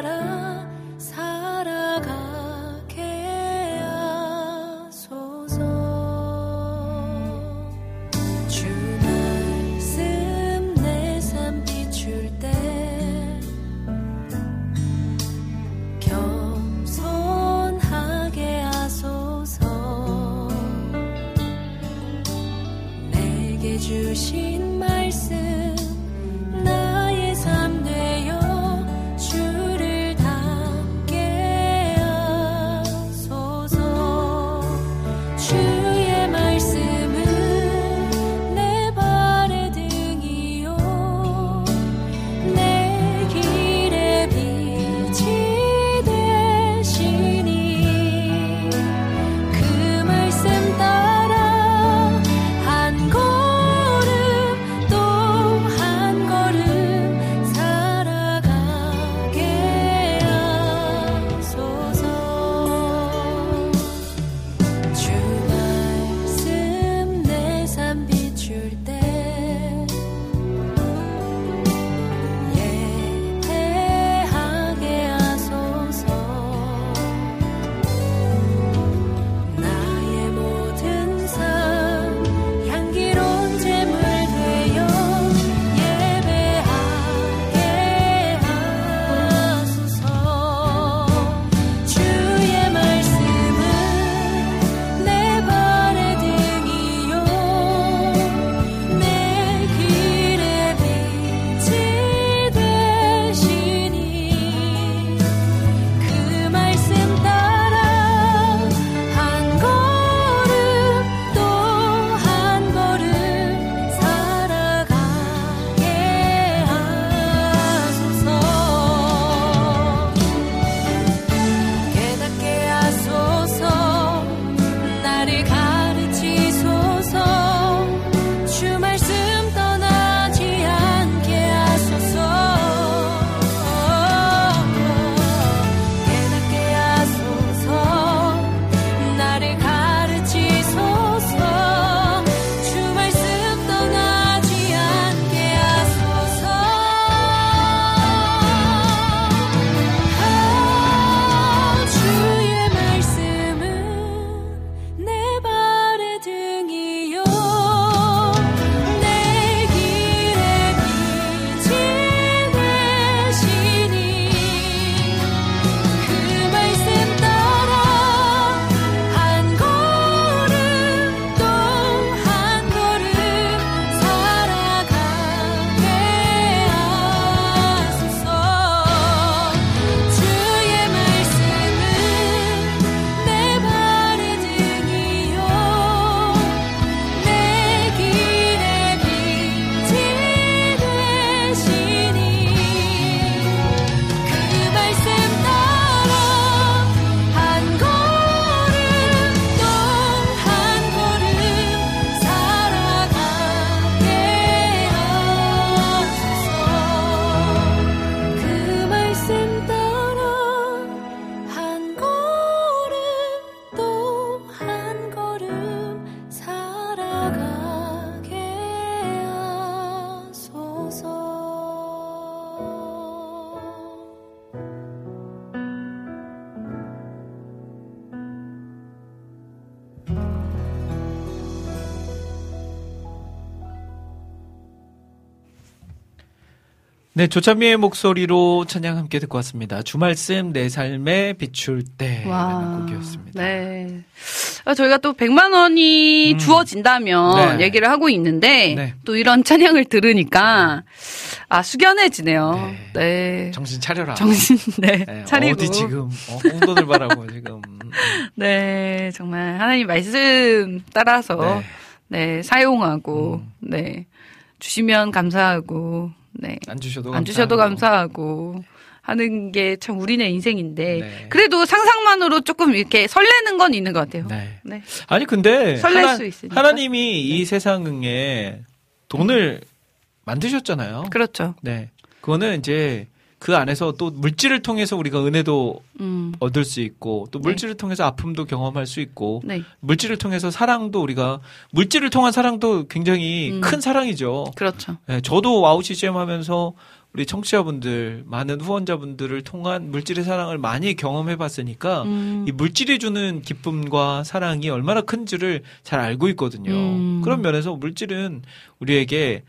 네, 조찬미의 목소리로 찬양 함께 듣고 왔습니다. 주말씀 내 삶에 비출 때라는 곡이었습니다. 네. 아, 저희가 또 100만 원이 음. 주어진다면 네. 얘기를 하고 있는데 네. 또 이런 찬양을 들으니까 아 숙연해지네요. 네. 네. 정신 차려라. 정신 네, 네, 차리고 어디 지금 어, 홍돈을 바라고 지금. 네 정말 하나님 말씀 따라서 네. 네, 사용하고 음. 네 주시면 감사하고 네 안 주셔도 안 주셔도 감사하고. 감사하고 하는 게 참 우리네 인생인데 네. 그래도 상상만으로 조금 이렇게 설레는 건 있는 것 같아요. 네. 네. 아니 근데 설렐 하나, 수 있으니까. 하나님이 이 세상에 돈을 만드셨잖아요. 그렇죠. 네. 그거는 이제 그 안에서 또 물질을 통해서 우리가 은혜도 음. 얻을 수 있고 또 물질을 통해서 아픔도 경험할 수 있고 네. 물질을 통해서 사랑도 우리가 물질을 통한 사랑도 굉장히 음. 큰 사랑이죠. 그렇죠. 네, 저도 와우 CCM 하면서 우리 청취자분들 많은 후원자분들을 통한 물질의 사랑을 많이 경험해 봤으니까 음. 이 물질이 주는 기쁨과 사랑이 얼마나 큰지를 잘 알고 있거든요. 음. 그런 면에서 물질은 우리에게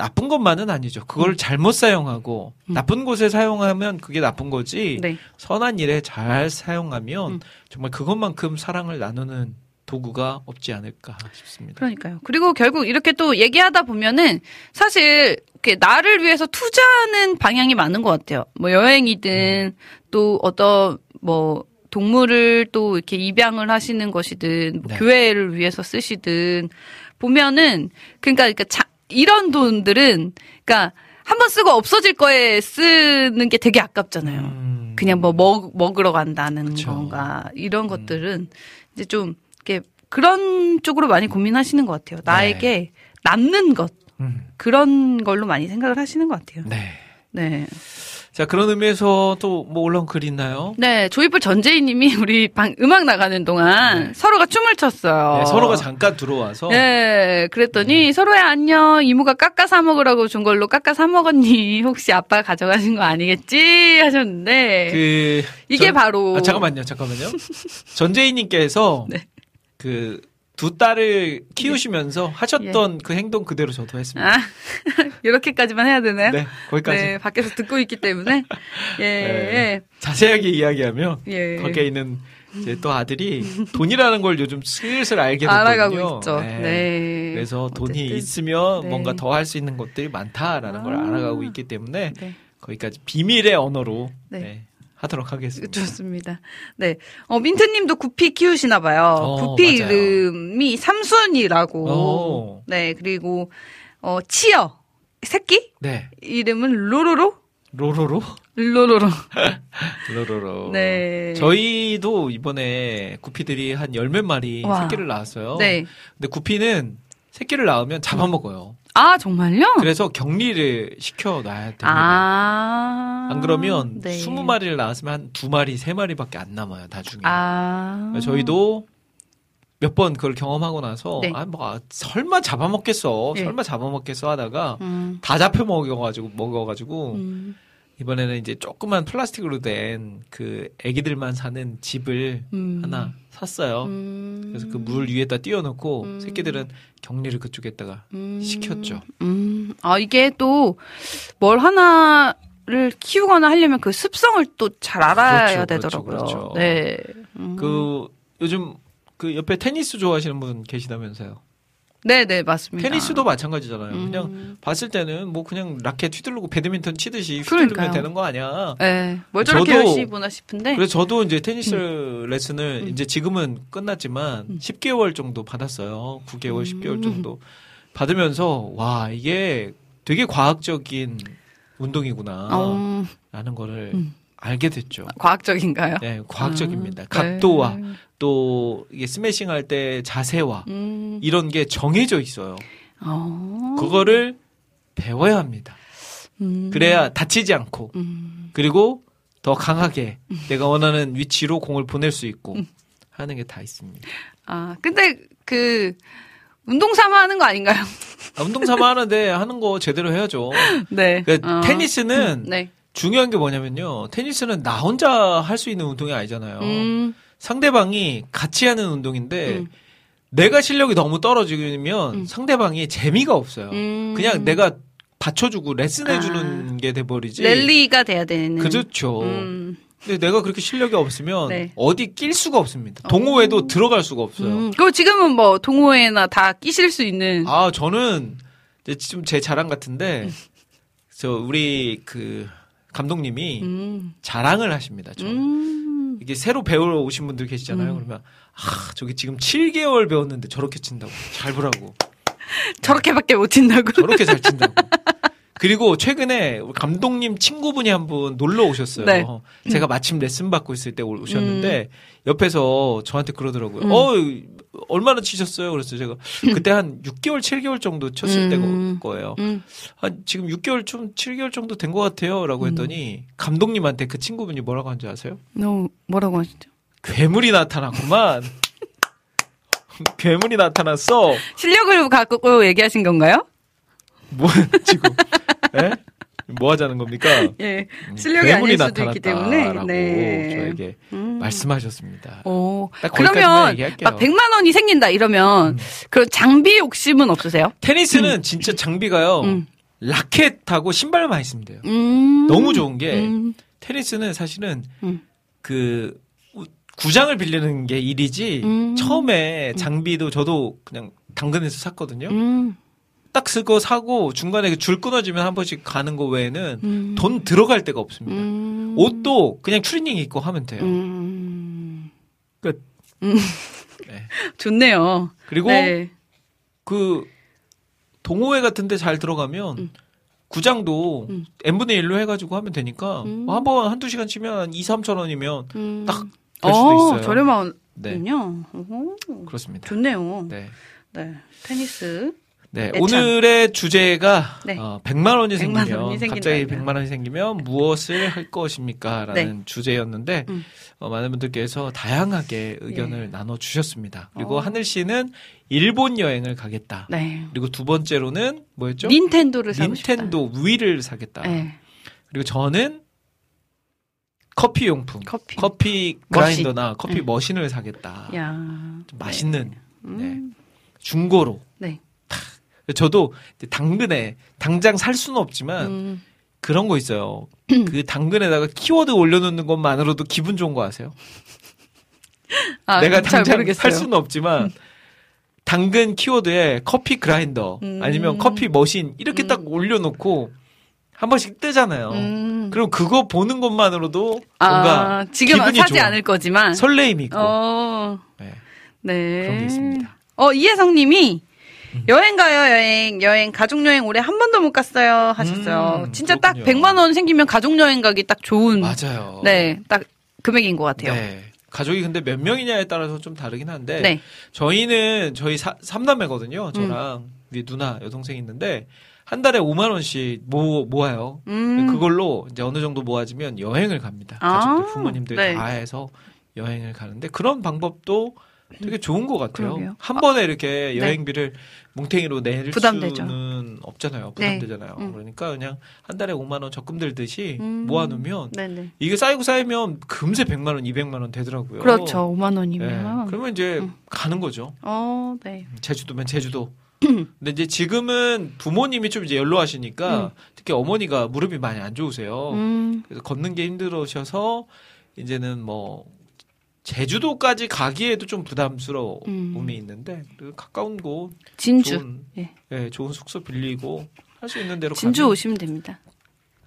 나쁜 것만은 아니죠. 그걸 음. 잘못 사용하고 음. 나쁜 곳에 사용하면 그게 나쁜 거지. 네. 선한 일에 잘 사용하면 음. 정말 그것만큼 사랑을 나누는 도구가 없지 않을까 싶습니다. 그러니까요. 그리고 결국 이렇게 또 얘기하다 보면은 사실 나를 위해서 투자하는 방향이 많은 것 같아요. 뭐 여행이든 또 어떤 뭐 동물을 또 이렇게 입양을 하시는 것이든 뭐 네. 교회를 위해서 쓰시든 보면은 그러니까, 그러니까 자- 이런 돈들은 그러니까 한 번 쓰고 없어질 거에 쓰는 게 되게 아깝잖아요. 음. 그냥 뭐 먹, 먹으러 간다는 그쵸. 건가 이런 음. 것들은 이제 좀 이렇게 그런 쪽으로 많이 고민하시는 것 같아요. 나에게 남는 것 음. 그런 걸로 많이 생각을 하시는 것 같아요. 네. 네, 자 그런 의미에서 또 뭐 올라온 글 있나요? 네 조이풀 전재희 님이 우리 방 음악 나가는 동안 네. 서로가 춤을 췄어요. 네, 서로가 잠깐 들어와서 네, 그랬더니 서로의 안녕 이모가 깎아 사 먹으라고 준 걸로 깎아 사 먹었니? 혹시 아빠 가져가신 거 아니겠지? 하셨는데 그 이게 전- 바로 아, 잠깐만요, 잠깐만요. 전재희 님께서 네. 그 두 딸을 키우시면서 하셨던 그 행동 그대로 저도 했습니다. 아 이렇게까지만 해야 되나요? 네, 거기까지 네, 밖에서 듣고 있기 때문에 예, 네. 자세하게 이야기하면 예, 예. 밖에 있는 이제 또 아들이 돈이라는 걸 요즘 슬슬 알게 됐거든요. 알아가고 있죠. 네. 그래서 돈이 어쨌든, 있으면 네. 뭔가 더 할 수 있는 것들이 많다라는 걸 아. 알아가고 있기 때문에 네. 거기까지 비밀의 언어로 네. 네, 하도록 하겠습니다. 좋습니다. 네. 어, 민트님도 구피 키우시나 봐요. 어, 구피 맞아요. 이름이 삼순이라고. 오. 네. 그리고, 어, 치어. 새끼? 네, 이름은 로로로? 로로로, 로로로. 로로로. 네. 저희도 이번에 구피들이 한 열 몇 마리 와. 새끼를 낳았어요. 네. 근데 구피는 새끼를 낳으면 잡아먹어요. 아, 정말요? 그래서 격리를 시켜놔야 됩니다. 아. 안 그러면 네. 20마리를 낳았으면 한 두 마리, 세 마리밖에 안 남아요, 나중에. 아. 저희도 몇 번 그걸 경험하고 나서 네. 아, 뭐 아, 설마 잡아먹겠어. 네. 설마 잡아먹겠어 하다가 음. 다 잡혀 먹어가지고 먹어가지고 음. 이번에는 이제 조그만 플라스틱으로 된 그 애기들만 사는 집을 음. 하나 샀어요. 음. 그래서 그 물 위에다 띄워놓고 음. 새끼들은 격리를 그쪽에다가 음. 시켰죠. 음, 아, 이게 또 뭘 하나 를 키우거나 하려면 그 습성을 또 잘 알아야 그렇죠, 그렇죠, 되더라고요. 그렇죠. 네. 음. 그 요즘 그 옆에 테니스 좋아하시는 분 계시다면서요. 네, 네, 맞습니다. 테니스도 마찬가지잖아요. 음. 그냥 봤을 때는 뭐 그냥 라켓 휘두르고 배드민턴 치듯이 그러니까요. 휘두르면 되는 거 아니야. 네. 뭘 저렇게 저도- 열심히 보나 싶은데. 그래서 저도 이제 테니스 레슨을 음. 이제 지금은 끝났지만 음. 10개월 정도 받았어요. 9개월, 음. 10개월 정도 받으면서 와 이게 되게 과학적인 운동이구나 어, 라는 거를 음. 알게 됐죠. 과학적인가요? 네, 과학적입니다. 아, 각도와 네. 또 이게 스매싱 할 때 자세와 음. 이런 게 정해져 있어요. 어. 그거를 배워야 합니다. 음. 그래야 다치지 않고 음. 그리고 더 강하게 내가 원하는 위치로 공을 보낼 수 있고 음. 하는 게 다 있습니다. 아, 근데 그 운동 삼아 하는 거 아닌가요? 아, 운동 삼아 하는데 하는 거 제대로 해야죠. 네. 그 어. 테니스는 네. 중요한 게 뭐냐면요. 테니스는 나 혼자 할 수 있는 운동이 아니잖아요. 음. 상대방이 같이 하는 운동인데 음. 내가 실력이 너무 떨어지면 음. 상대방이 재미가 없어요. 음. 그냥 내가 받쳐주고 레슨해주는 게 돼버리지. 랠리가 돼야 되는. 그렇죠. 음. 근데 내가 그렇게 실력이 없으면 네. 어디 낄 수가 없습니다. 동호회도 들어갈 수가 없어요. 음. 그리고 지금은 뭐 동호회나 다 끼실 수 있는. 아 저는 좀제 자랑 같은데 음. 저 우리 그 감독님이 음. 자랑을 하십니다. 저 음. 이게 새로 배우러 오신 분들 계시잖아요. 그러면 아 저기 지금 7개월 배웠는데 저렇게 친다고 잘 보라고 저렇게밖에 못 친다고. 저렇게 잘 친다고. 그리고 최근에 우리 감독님 친구분이 한 분 놀러 오셨어요. 네. 제가 마침 레슨 받고 있을 때 오셨는데 옆에서 저한테 그러더라고요. 음. 어 얼마나 치셨어요? 그랬어요. 제가 그때 한 6개월, 7개월 정도 쳤을 음. 때가 거예요. 음. 한 지금 6개월 좀 7개월 정도 된 것 같아요라고 했더니 감독님한테 그 친구분이 뭐라고 한지 아세요? 너 뭐라고 하시죠? 괴물이 나타났구만. 괴물이 나타났어. 실력을 갖고 얘기하신 건가요? 뭐 지금 예? 뭐 하자는 겁니까? 예. 음, 실력이 아닐 수도 있기 때문에. 네. 저에게 음. 말씀하셨습니다. 오. 그러면. 음. 막 100만 원이 생긴다 이러면 그런 장비 욕심은 없으세요? 테니스는 진짜 장비가요. 음. 라켓하고 신발만 있으면 돼요. 음. 너무 좋은 게 음. 테니스는 사실은 음. 그 우- 구장을 빌리는 게 일이지 음. 처음에 장비도 저도 그냥 당근에서 샀거든요. 음. 딱 쓰고 사고 중간에 그줄 끊어지면 한 번씩 가는 거 외에는 음. 돈 들어갈 데가 없습니다. 음. 옷도 그냥 추리닝 입고 하면 돼요. 음. 끝. 음. 네. 좋네요. 그리고 네. 그 동호회 같은 데 잘 들어가면 음. 구장도 음. n분의 1로 해가지고 하면 되니까 음. 한번 한두 시간 치면 한 2, 3천 원이면 음. 딱될 어, 수도 있어요. 저렴하군요. 네. 그렇습니다. 좋네요. 네. 네. 테니스. 네, 애참. 오늘의 주제가 네. 어, 100만 원이 100만 생기면 원이 갑자기 이거. 100만 원이 생기면 무엇을 할 것입니까 라는 주제였는데 음. 어, 많은 분들께서 다양하게 의견을 나눠 주셨습니다. 그리고 어. 하늘 씨는 일본 여행을 가겠다. 네. 그리고 두 번째로는 뭐였죠? 닌텐도를 사고 닌텐도 위를 사겠다. 싶다. 네. 그리고 저는 커피 용품, 커피. 커피 머신. 그라인더나 커피 네. 머신을 사겠다. 야. 좀 맛있는 음. 네. 중고로. 네. 저도 당근에 당장 살 수는 없지만 음. 그런 거 있어요. 그 당근에다가 키워드 올려놓는 것만으로도 기분 좋은 거 아세요? 아, 내가 잘 당장. 살 수는 없지만 당근 키워드에 커피 그라인더 음. 아니면 커피 머신 이렇게 음. 딱 올려놓고 한 번씩 뜨잖아요. 음. 그럼 그거 보는 것만으로도 뭔가 아, 지금은 기분이 사지 좋아. 않을 거지만. 설레임이 있고 어. 네. 네. 그런 게 있습니다. 음. 어, 이혜성 님이 여행 가요, 여행. 여행, 가족여행 올해 한 번도 못 갔어요. 하셨어요. 음, 진짜 그렇군요. 딱 100만원 생기면 가족여행 가기 딱 좋은. 맞아요. 네, 딱 금액인 것 같아요. 네. 가족이 근데 몇 명이냐에 따라서 좀 다르긴 한데 네. 저희는 저희 사, 3남매거든요. 저랑 위에 누나 여동생 있는데 한 달에 5만 원씩 모 모아요. 음. 그걸로 이제 어느 정도 모아지면 여행을 갑니다. 아, 가족들 부모님들 네. 다 해서 여행을 가는데 그런 방법도 되게 좋은 것 같아요. 그러게요. 한 번에 이렇게 네. 여행비를 뭉탱이로 낼 부담되죠. 수는 없잖아요. 네. 부담되잖아요. 음. 그러니까 그냥 한 달에 5만 원 적금 들듯이 음. 모아놓으면 네네. 이게 쌓이고 쌓이면 금세 100만 원, 200만 원 되더라고요. 그렇죠. 네. 5만 원이면. 그러면 이제 음. 가는 거죠. 어, 네. 제주도면 제주도. 근데 이제 지금은 부모님이 좀 이제 연로하시니까 음. 특히 어머니가 무릎이 많이 안 좋으세요. 음. 그래서 걷는 게 힘들으셔서 이제는 뭐 제주도까지 가기에도 좀 부담스러움이 음. 있는데 그리고 가까운 곳 진주. 좋은 예. 예, 좋은 숙소 빌리고 할 수 있는 대로 진주 가면 오시면 됩니다.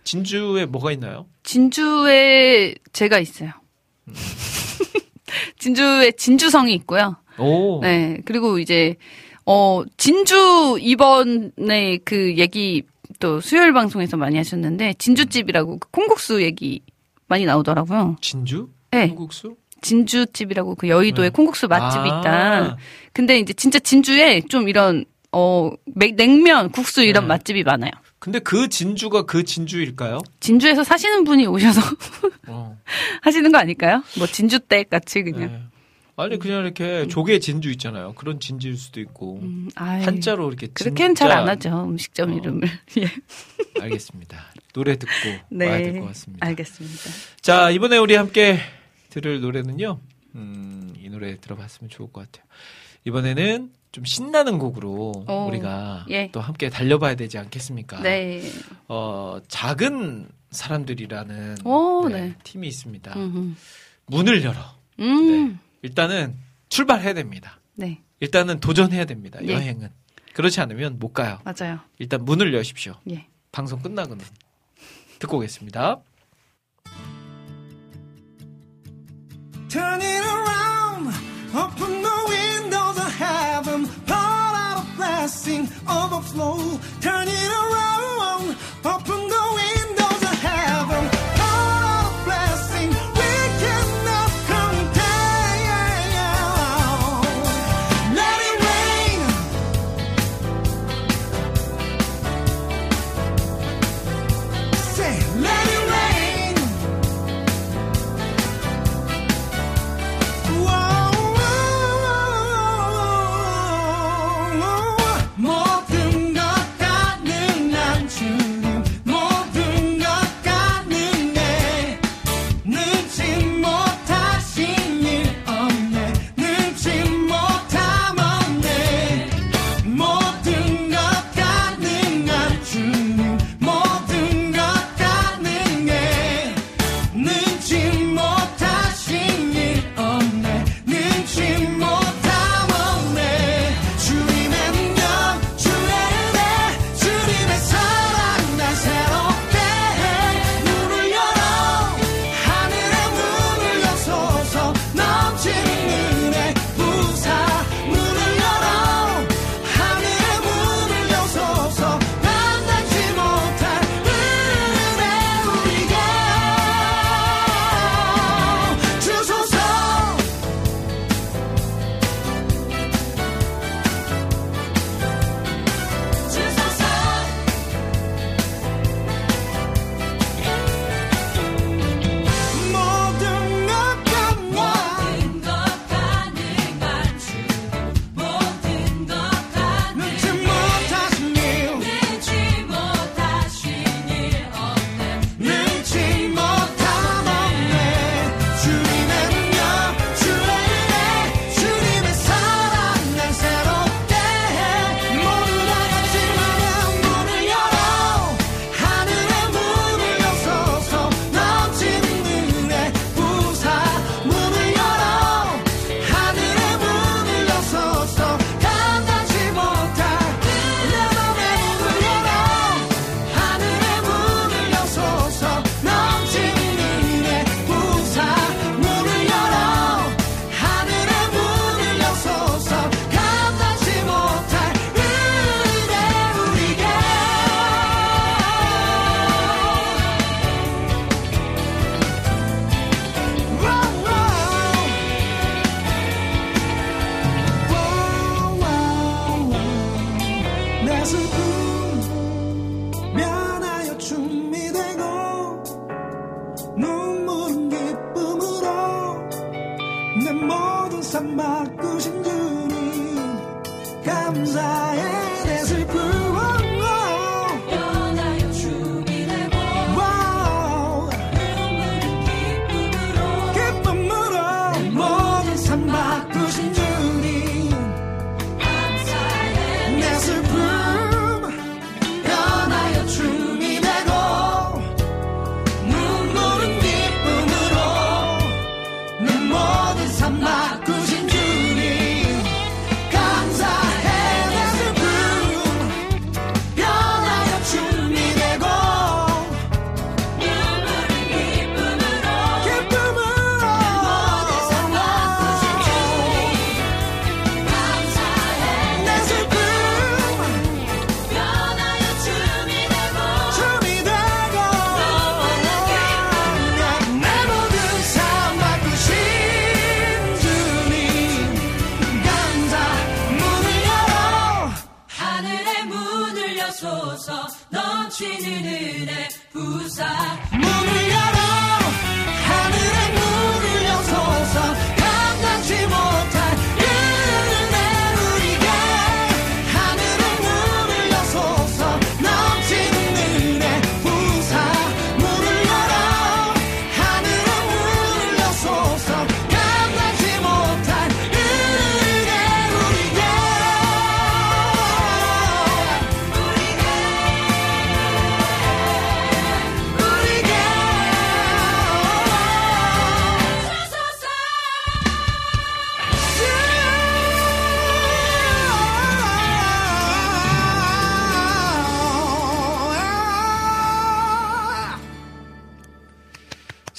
진주에 뭐가 있나요? 진주에 제가 있어요. 음. 진주에 진주성이 있고요. 오. 네. 그리고 이제, 어, 진주 이번에 그 얘기 또 수요일 방송에서 많이 하셨는데, 진주집이라고 그 콩국수 얘기 많이 나오더라고요. 진주? 네. 한국수? 진주집이라고 그 여의도에 네. 콩국수 맛집이 아. 있다. 근데 이제 진짜 진주에 좀 이런, 어, 맥- 냉면, 국수 이런 네. 맛집이 많아요. 근데 그 진주가 그 진주일까요? 진주에서 사시는 분이 오셔서 어. 하시는 거 아닐까요? 뭐 진주댁 같이 그냥. 네. 아니 그냥 이렇게 조개 진주 있잖아요. 그런 진주일 수도 있고 음, 한자로 이렇게 그렇게는 잘 안 하죠. 음식점 어. 이름을. 예. 알겠습니다. 노래 듣고 네. 와야 될 것 같습니다. 알겠습니다. 자 이번에 우리 함께 들을 노래는요. 음, 이 노래 들어봤으면 좋을 것 같아요. 이번에는 좀 신나는 곡으로 오, 우리가 예. 또 함께 달려봐야 되지 않겠습니까? 네. 어, 작은 사람들이라는 오, 네, 네. 팀이 있습니다. 음흠. 문을 열어. 음. 네. 일단은 출발해야 됩니다. 네. 일단은 도전해야 됩니다. 예. 여행은. 그렇지 않으면 못 가요. 맞아요. 일단 문을 여십시오. 예. 방송 끝나고는 듣고 오겠습니다. Turn it around, open the windows of heaven, pour out a blessing, overflow. Turn it around, open the windows.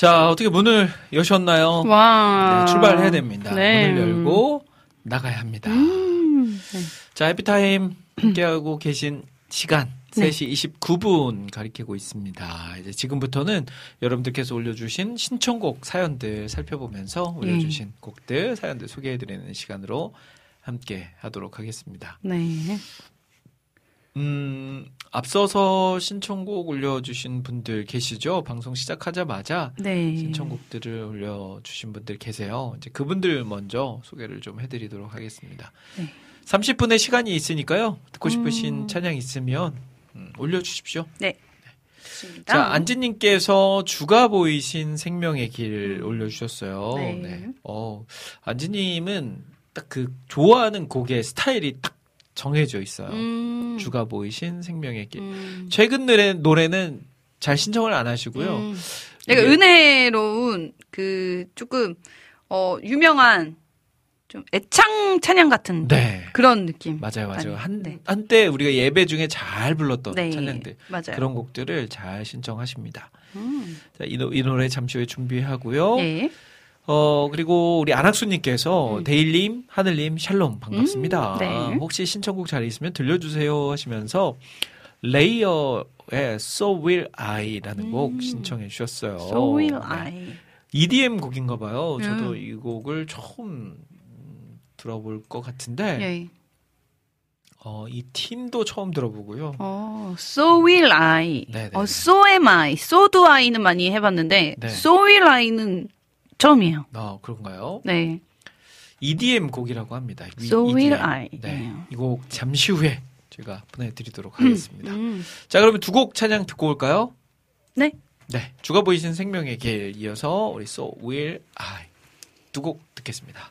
자, 어떻게 문을 여셨나요? 와. 네, 출발해야 됩니다. 네. 문을 열고 나가야 합니다. 음, 네. 자, 해피타임 함께하고 계신 시간 네. 3시 29분 가리키고 있습니다. 이제 지금부터는 여러분들께서 올려주신 신청곡 사연들 살펴보면서 예. 올려주신 곡들 사연들 소개해드리는 시간으로 함께 하도록 하겠습니다. 네. 음, 앞서서 신청곡 올려주신 분들 계시죠? 방송 시작하자마자 네. 신청곡들을 올려주신 분들 계세요. 이제 그분들 먼저 소개를 좀 해드리도록 하겠습니다. 네. 30분의 시간이 있으니까요. 듣고 싶으신 음. 찬양 있으면 음, 올려주십시오. 좋습니다. 자, 안지님께서 주가 보이신 생명의 길 올려주셨어요. 네. 네. 어, 안지님은 딱 그 좋아하는 곡의 스타일이 딱 정해져 있어요. 음. 주가 보이신 생명의 길. 음. 최근 노래, 노래는 잘 신청을 안 하시고요. 음. 내가 이게- 은혜로운 그 조금 어 유명한 좀 애창 찬양 같은 네. 그런 느낌. 맞아요, 맞아요. 아니, 한, 네. 한때 우리가 예배 중에 잘 불렀던 네. 찬양들. 맞아요. 그런 곡들을 잘 신청하십니다. 음. 자, 이, 노, 이 노래 잠시 후에 준비하고요. 네. 어, 그리고 우리 안학수님께서 음. 데일님, 하늘님, 샬롬 반갑습니다. 음, 네. 혹시 신청곡 잘 있으면 들려주세요 하시면서 레이어의 So Will I라는 곡 음. 신청해 주셨어요. So will 네. I. EDM 곡인가 봐요. 저도 음. 이 곡을 처음 음, 들어볼 것 같은데 예. 어, 이 팀도 처음 들어보고요. 어, so will I. 네네. 어, so am I. so do I는 많이 해봤는데, 네. so will I는 처음이에요. 아, 그런가요? 네. EDM 곡이라고 합니다. 이- So will EDM. I. 네. 이곡 잠시 후에 제가 보내드리도록 하겠습니다. 음. 자, 그러면 두 곡 찬양 듣고 올까요? 네. 네. 주가 보이신 생명의 길 이어서 우리 So Will I 두 곡 듣겠습니다.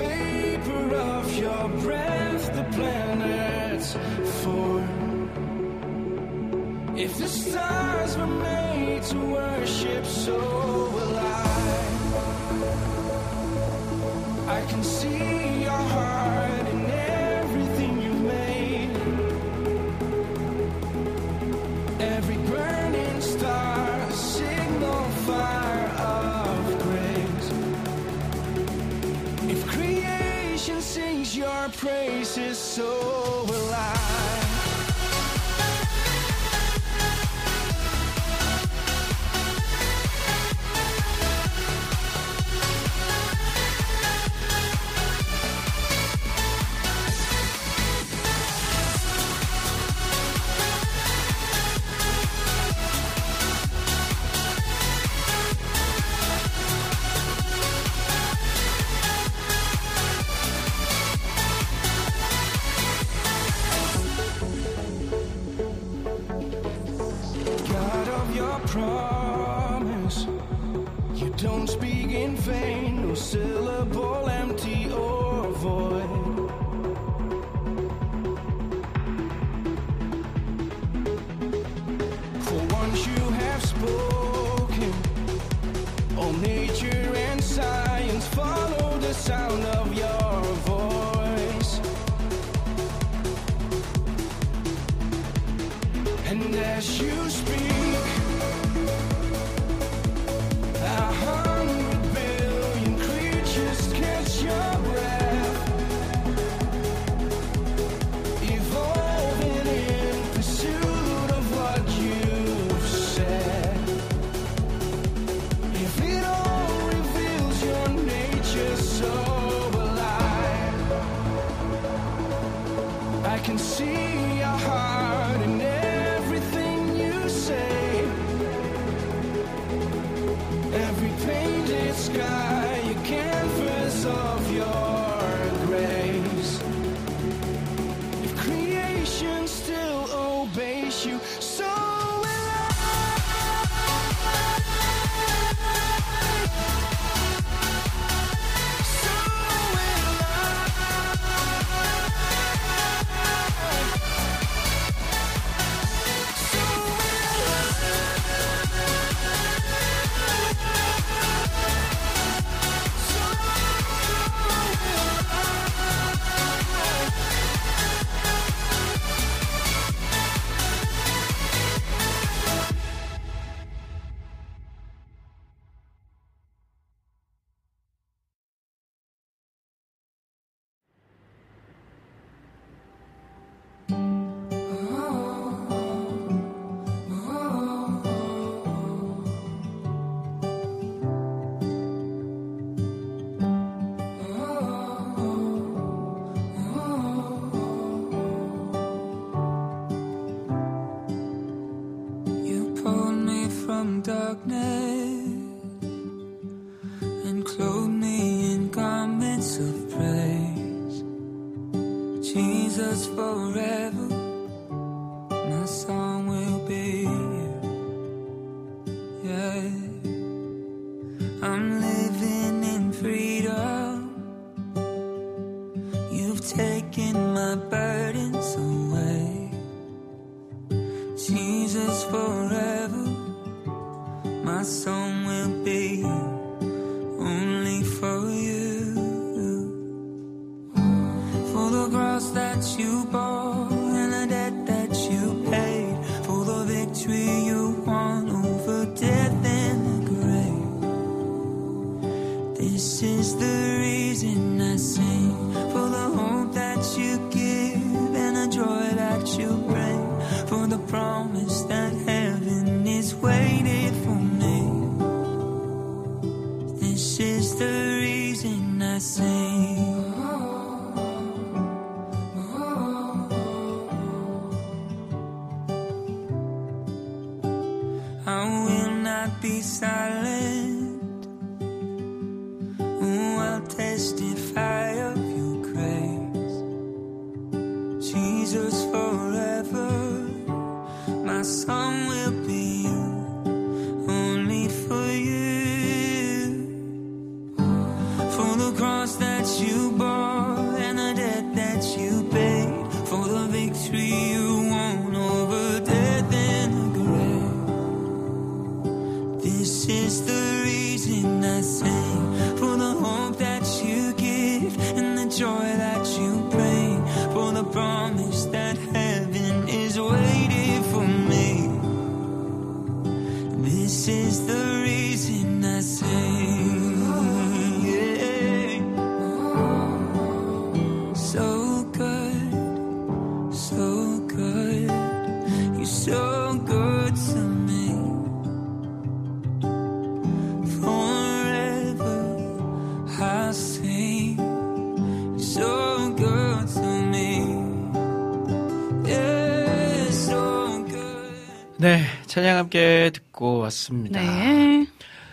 vapor of your breath, the planets form. If the stars were made to worship, so will I. I can see your heart. so Clothe me in garments of praise. Jesus forever.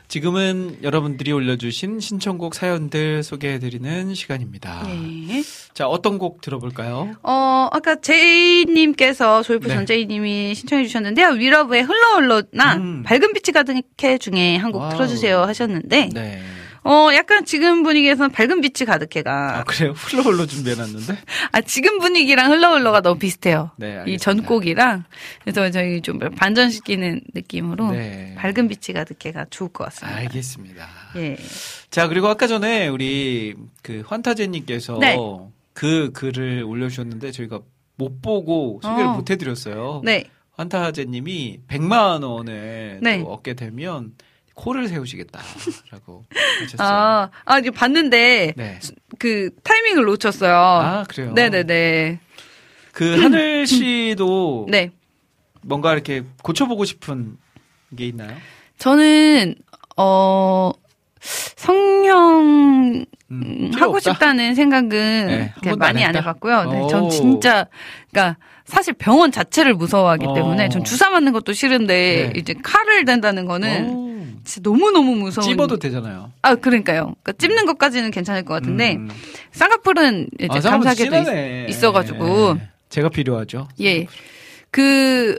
지금은 여러분들이 올려주신 신청곡 사연들 소개해드리는 시간입니다. 네. 자, 어떤 곡 들어볼까요? 어, 아까 제이님께서 조이프 네. 전제이님이 신청해 주셨는데요. 위러브의 흘러 흘러나 음. 밝은 빛이 가득해 중에 한곡 와우. 틀어주세요 하셨는데, 네. 어, 약간 지금 분위기에서는 밝은 빛이 아, 가득해가, 그래요? 흘러흘러 준비해놨는데? 아, 지금 분위기랑 흘러 흘러가 너무 비슷해요. 네, 이 알겠습니다. 전곡이랑, 그래서 저희 좀 반전시키는 느낌으로 네. 밝은 빛이 가득해가 좋을 것 같습니다. 알겠습니다. 예. 자, 그리고 아까 전에 우리 그 환타제님께서 네. 그 글을 올려주셨는데 저희가 못 보고 소개를 어. 못 해드렸어요. 네. 환타제님이 100만 원을 네. 또 얻게 되면 코를 세우시겠다라고 하셨어요. 아, 아, 이제 봤는데, 네. 그 타이밍을 놓쳤어요. 아, 그래요? 네네네. 그 하늘 씨도 네. 뭔가 이렇게 고쳐보고 싶은 게 있나요? 저는 어 성형 음, 하고 없다? 싶다는 생각은 네, 많이 안 안? 해봤고요. 네, 오. 전 진짜 그러니까 사실 병원 자체를 무서워하기 어. 때문에 전 주사 맞는 것도 싫은데 네. 이제 칼을 댄다는 거는 오, 진짜 너무 너무 무서운. 찝어도 되잖아요. 아 그러니까요. 그러니까 찝는 것까지는 괜찮을 것 같은데 음. 쌍꺼풀은 이제 아, 감사하게도. 있, 어가지고 네. 제가 필요하죠. 예. 그,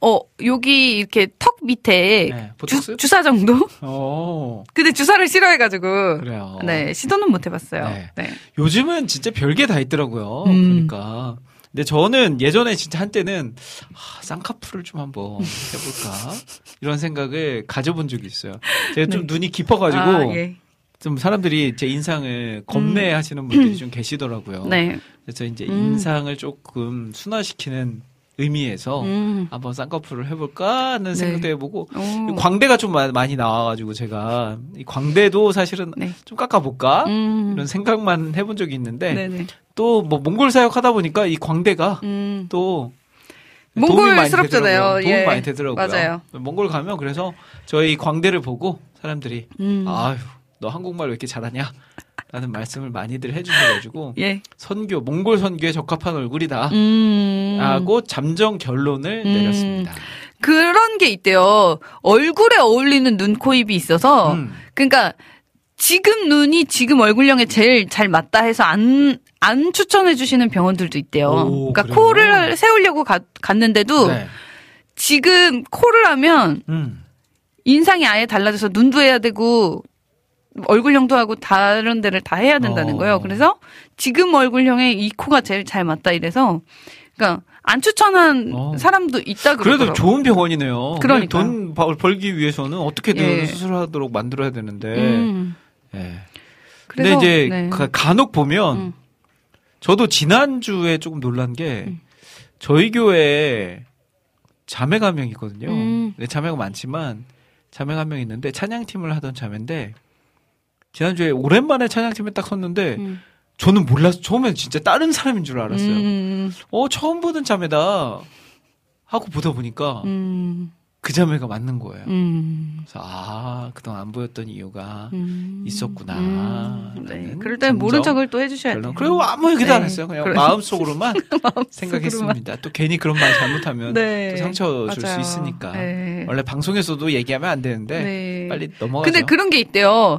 어, 여기 이렇게 턱 밑에 네? 주, 사 정도? 오, 근데 주사를 싫어해가지고. 그래요. 네, 시도는 못 해봤어요. 네. 네. 요즘은 진짜 별게 다 있더라고요. 음. 그러니까. 근데 저는 예전에 진짜 한때는 아, 쌍꺼풀을 좀 한번 해볼까 이런 생각을 가져본 적이 있어요. 제가 좀 네. 눈이 깊어가지고 아, 예. 좀 사람들이 제 인상을 겁내하시는 분들이 좀 계시더라고요. 네. 그래서 이제 음. 인상을 조금 순화시키는 의미에서 음. 한번 쌍꺼풀을 해볼까 하는 네. 생각도 해보고 오. 광대가 좀 마- 많이 나와가지고 제가 이 광대도 사실은 네. 좀 깎아볼까 음. 이런 생각만 해본 적이 있는데 네네. 또 뭐 몽골 사역 하다 보니까 이 광대가 음. 또 몽골스럽잖아요. 되더라고요. 도움이 예. 많이 되더라고요. 맞아요. 몽골 가면 그래서 저희 광대를 보고 사람들이 음. 아유 너 한국말 왜 이렇게 잘하냐? 라는 말씀을 많이들 해주셔가지고 예. 선교 몽골 선교에 적합한 얼굴이다. 음. 하고 잠정 결론을 음. 내렸습니다. 그런 게 있대요. 얼굴에 어울리는 눈, 코, 입이 있어서. 음. 그러니까 지금 눈이 지금 얼굴형에 제일 잘 맞다 해서 안, 안 추천해 주시는 병원들도 있대요. 오, 그러니까 그래요? 코를 세우려고 가- 갔는데도 네. 지금 코를 하면 음. 인상이 아예 달라져서 눈도 해야 되고 얼굴형도 하고 다른 데를 다 해야 된다는 어. 거예요. 그래서 지금 얼굴형에 이 코가 제일 잘 맞다 이래서 그러니까 안 추천한 어. 사람도 있다 그래도 그러더라고요. 좋은 병원이네요. 그러니까요. 돈 벌- 벌기 위해서는 어떻게든 예. 수술하도록 만들어야 되는데. 음. 예. 근데 이제 네. 가- 간혹 보면 음. 저도 지난주에 조금 놀란 게 음. 저희 교회에 자매가 한 명 있거든요. 음. 네, 자매가 많지만 자매가 한 명 있는데 찬양팀을 하던 자매인데 지난주에 오랜만에 찬양팀에 딱 섰는데 음. 저는 몰라서 처음엔 진짜 다른 사람인 줄 알았어요. 음. 어 처음 보는 자매다 하고 보다 보니까 음. 그 자매가 맞는 거예요. 음. 그래서 아 그동안 안 보였던 이유가 음. 있었구나. 음. 네. 그럴 땐 모른 척을 또 해주셔야 돼요. 그리고 아무 얘기도 안 네. 했어요. 그냥 그래. 마음속으로만 생각했습니다. 또 괜히 그런 말 잘못하면 네. 또 상처 줄 수. 있으니까. 네. 원래 방송에서도 얘기하면 안 되는데 네. 빨리 넘어가죠. 근데 그런 게 있대요.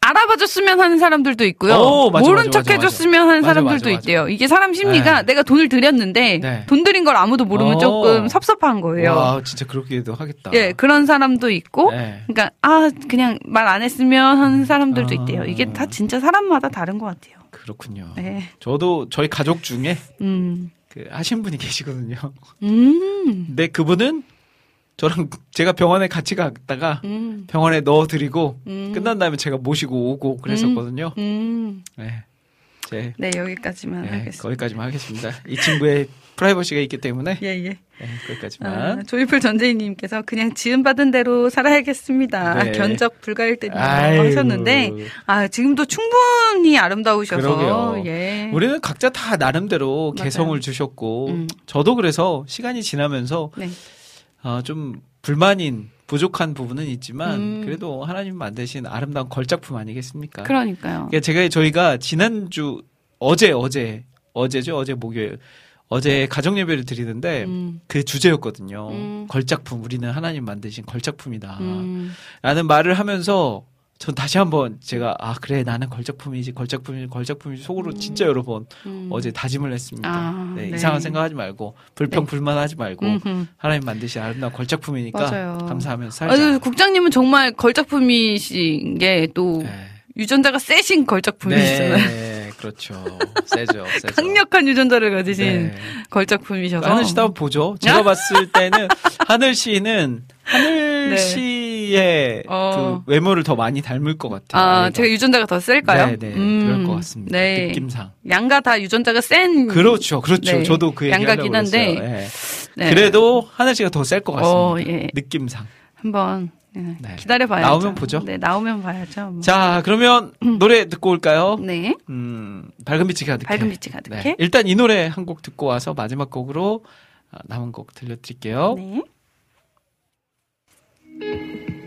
알아봐줬으면 하는 사람들도 있고요. 오, 맞아, 모른 맞아, 척 맞아, 해줬으면 하는 사람들도. 있대요. 이게 사람 심리가 네. 내가 돈을 들였는데 네. 돈 들인 걸 아무도 모르면 어. 조금 섭섭한 거예요. 와, 진짜 그렇게도 하겠다. 예, 그런 사람도 있고, 네. 그러니까 아 그냥 말 안 했으면 하는 사람들도 아. 있대요. 이게 다 진짜 사람마다 다른 것 같아요. 그렇군요. 네. 저도 저희 가족 중에 음, 그 하신 분이 계시거든요. 음, 근데 그분은 저랑 제가 병원에 같이 갔다가 음, 병원에 넣어드리고 음. 끝난 다음에 제가 모시고 오고 그랬었거든요. 음. 네. 제 네 여기까지만 네, 하겠습니다. 거기까지만 하겠습니다. 이 친구의 프라이버시가 있기 때문에 예 예. 네, 거기까지만. 아, 조이풀 전재희님께서 그냥 지음 받은 대로 살아야겠습니다. 네. 견적 불가일 아이고. 하셨는데, 아 지금도 충분히 아름다우셔서 그러게요. 예. 우리는 각자 다 나름대로 맞아요. 개성을 주셨고 음. 저도 그래서 시간이 지나면서 네. 어, 좀 불만인 부족한 부분은 있지만 음. 그래도 하나님 만드신 아름다운 걸작품 아니겠습니까? 그러니까요. 그러니까 제가 저희가 지난주 어제 어제 어제죠 어제 목요일 어제 가정 예배를 드리는데 음. 그 주제였거든요. 음. 걸작품 우리는 하나님 만드신 걸작품이다. 음. 라는 말을 하면서 전 다시 한번 제가 아 그래 나는 걸작품이지 걸작품이지 걸작품이지 속으로 진짜 여러 번 음. 어제 다짐을 했습니다. 아, 네, 네. 이상한 생각하지 말고 불평 네. 불만하지 말고 음흠. 하나님 만드신 아름다운 걸작품이니까 맞아요. 감사하면서 살자. 아유, 국장님은 정말 걸작품이신 게또 네. 유전자가 세신 걸작품이시잖아요. 네, 그렇죠. 세죠, 세죠. 강력한 유전자를 가지신 네. 걸작품이셔서. 하늘 씨도 한번 보죠. 제가 봤을 때는 하늘 씨는 하늘 네. 씨의 어. 그 외모를 더 많이 닮을 것 같아요. 아, 아이가. 제가 유전자가 더 셀까요? 네, 네, 그럴 것 같습니다. 네. 느낌상. 양가 다 유전자가 센. 그렇죠, 그렇죠. 네. 저도 그 양가긴 한데. 예. 네. 그래도 하늘 씨가 더 셀 것 같습니다. 어, 예. 느낌상. 한번 네, 네. 기다려봐야죠. 나오면 보죠. 네, 나오면 봐야죠. 뭐. 자, 그러면 노래 듣고 올까요? 네. 음, 밝은 빛이 가득해. 밝은 빛이 가득해. 네. 일단 이 노래 한 곡 듣고 와서 마지막 곡으로 아, 남은 곡 들려드릴게요. 네. thank you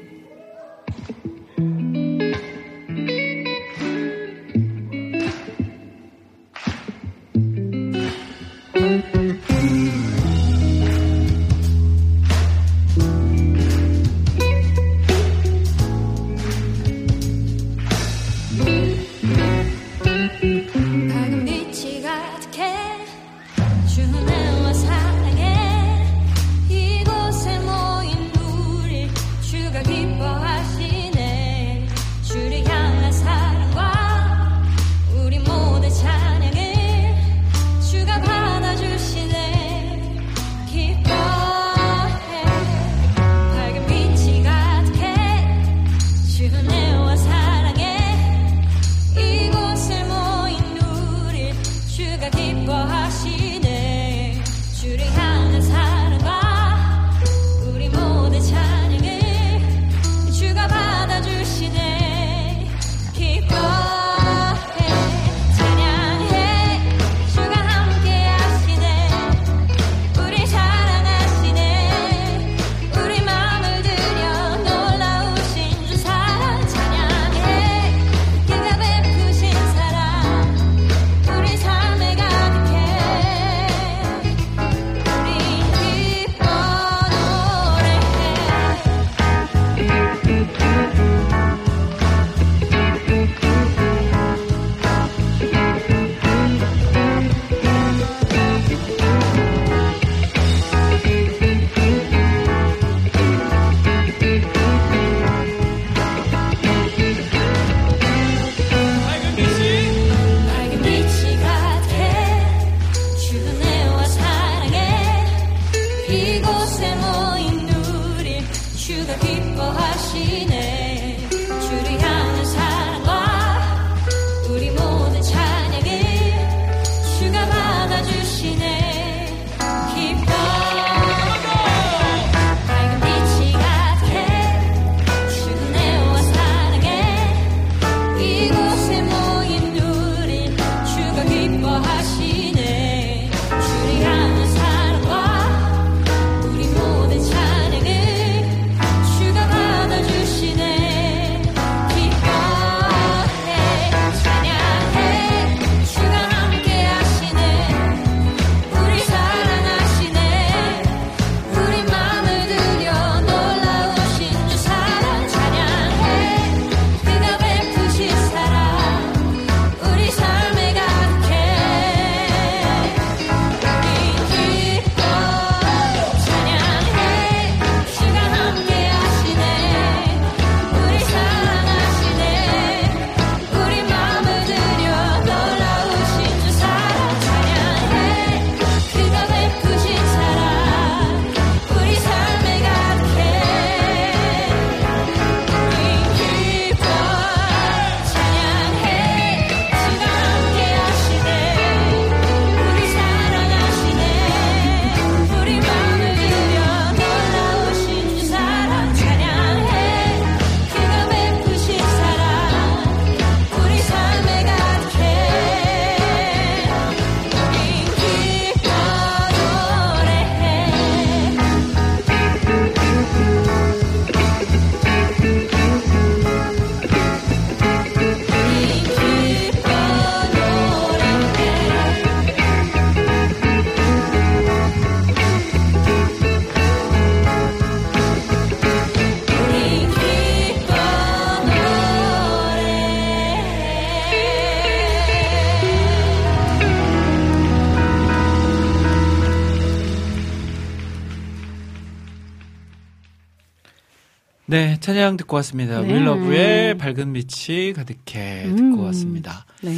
찬양 듣고 왔습니다. 네. 윌러브의 밝은 빛이 가득해 음. 듣고 왔습니다. 네.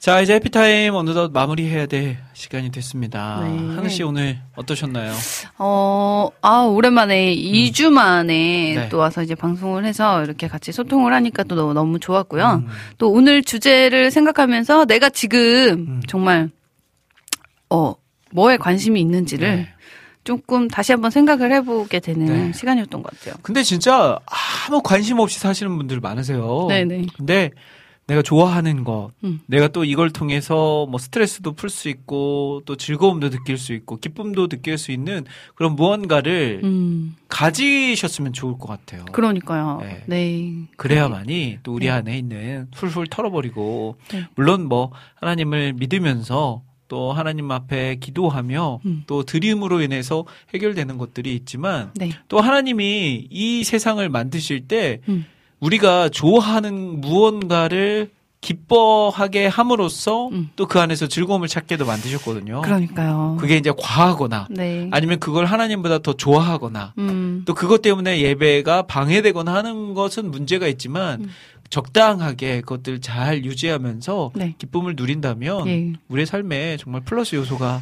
자, 이제 해피타임 어느덧 마무리해야 될 시간이 됐습니다. 네. 하늘 씨 오늘 어떠셨나요? 어, 아, 오랜만에 2주 만에 네. 또 와서 이제 방송을 해서 이렇게 같이 소통을 하니까 또 너무, 너무 좋았고요. 음. 또 오늘 주제를 생각하면서 내가 지금 음. 정말, 어, 뭐에 관심이 있는지를 네. 조금 다시 한번 생각을 해보게 되는 네. 시간이었던 것 같아요. 근데 진짜 아무 관심 없이 사시는 분들 많으세요. 네네. 근데 내가 좋아하는 것, 음. 내가 또 이걸 통해서 뭐 스트레스도 풀 수 있고 또 즐거움도 느낄 수 있고 기쁨도 느낄 수 있는 그런 무언가를 음, 가지셨으면 좋을 것 같아요. 그러니까요. 네. 네. 그래야만이 또 우리 네. 안에 있는 훌훌 털어버리고 네. 물론 뭐 하나님을 믿으면서 또 하나님 앞에 기도하며 음. 또 드림으로 인해서 해결되는 것들이 있지만 네. 또 하나님이 이 세상을 만드실 때 음. 우리가 좋아하는 무언가를 기뻐하게 함으로써 음. 또그 안에서 즐거움을 찾게도 만드셨거든요. 그러니까요. 그게 이제 과하거나 네. 아니면 그걸 하나님보다 더 좋아하거나 음, 또 그것 때문에 예배가 방해되거나 하는 것은 문제가 있지만 음. 적당하게 그것들 잘 유지하면서 네. 기쁨을 누린다면 예. 우리의 삶에 정말 플러스 요소가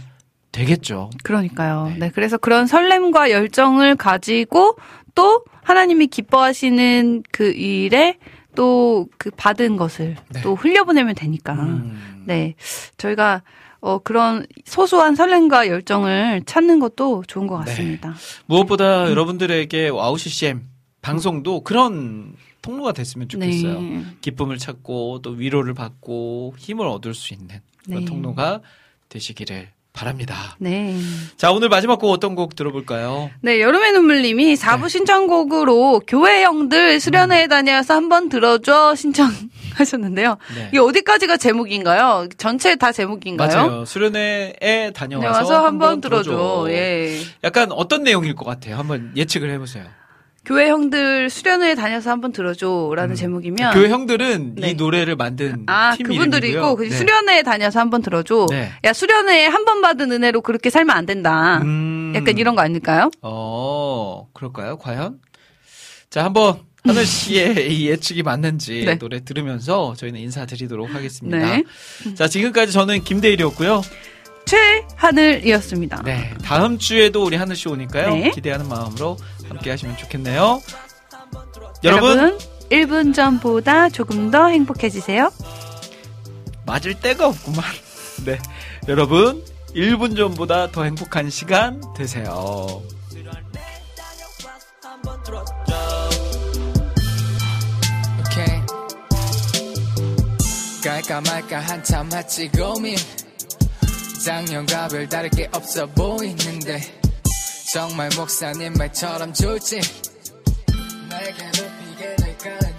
되겠죠. 그러니까요. 네. 네. 그래서 그런 설렘과 열정을 가지고 또 하나님이 기뻐하시는 그 일에 또 그 받은 것을 네. 또 흘려보내면 되니까. 음. 네. 저희가 어 그런 소소한 설렘과 열정을 찾는 것도 좋은 것 네. 같습니다. 무엇보다 음. 여러분들에게 와우 CCM 방송도 그런 통로가 됐으면 좋겠어요. 네. 기쁨을 찾고 또 위로를 받고 힘을 얻을 수 있는 그런 네. 통로가 되시기를 바랍니다. 네. 자, 오늘 마지막 곡 어떤 곡 들어볼까요? 네, 여름의 눈물님이 4부 네. 신청곡으로 교회 형들 수련회에 다녀서 한번 들어줘 신청하셨는데요. 네. 이게 어디까지가 제목인가요? 전체 다 제목인가요? 맞아요. 수련회에 다녀와서 다녀와서 한번 한번 들어줘. 들어줘. 예. 약간 어떤 내용일 것 같아요? 한번 예측을 해보세요. 교회 형들 수련회에 다녀서 한번 들어줘라는 제목이면 음. 교회 형들은 네. 이 노래를 만든 아팀 그분들이고. 그 네. 수련회에 다녀서 한번 들어줘. 네. 야 수련회에 한번 받은 은혜로 그렇게 살면 안 된다. 음. 약간 이런 거 아닐까요? 어, 그럴까요? 과연? 자, 한번 하늘 씨의 이 예측이 맞는지 네. 노래 들으면서 저희는 인사드리도록 하겠습니다. 네. 자, 지금까지 저는 김대일이었고요. 최하늘이었습니다. 네, 다음 주에도 우리 하늘 씨 오니까요. 네. 기대하는 마음으로 함께 하시면 좋겠네요. 여러분, 여러분 1분 전보다 조금 더 행복해지세요. 맞을 데가 없구만. 네, 여러분 1분 전보다 더 행복한 시간 되세요. 오케이 갈까 말까 한참 했지 고민 작년과 별 다를 게 없어 보이는데 정말 목사님 말처럼 좋지. 내게 높이게 될까는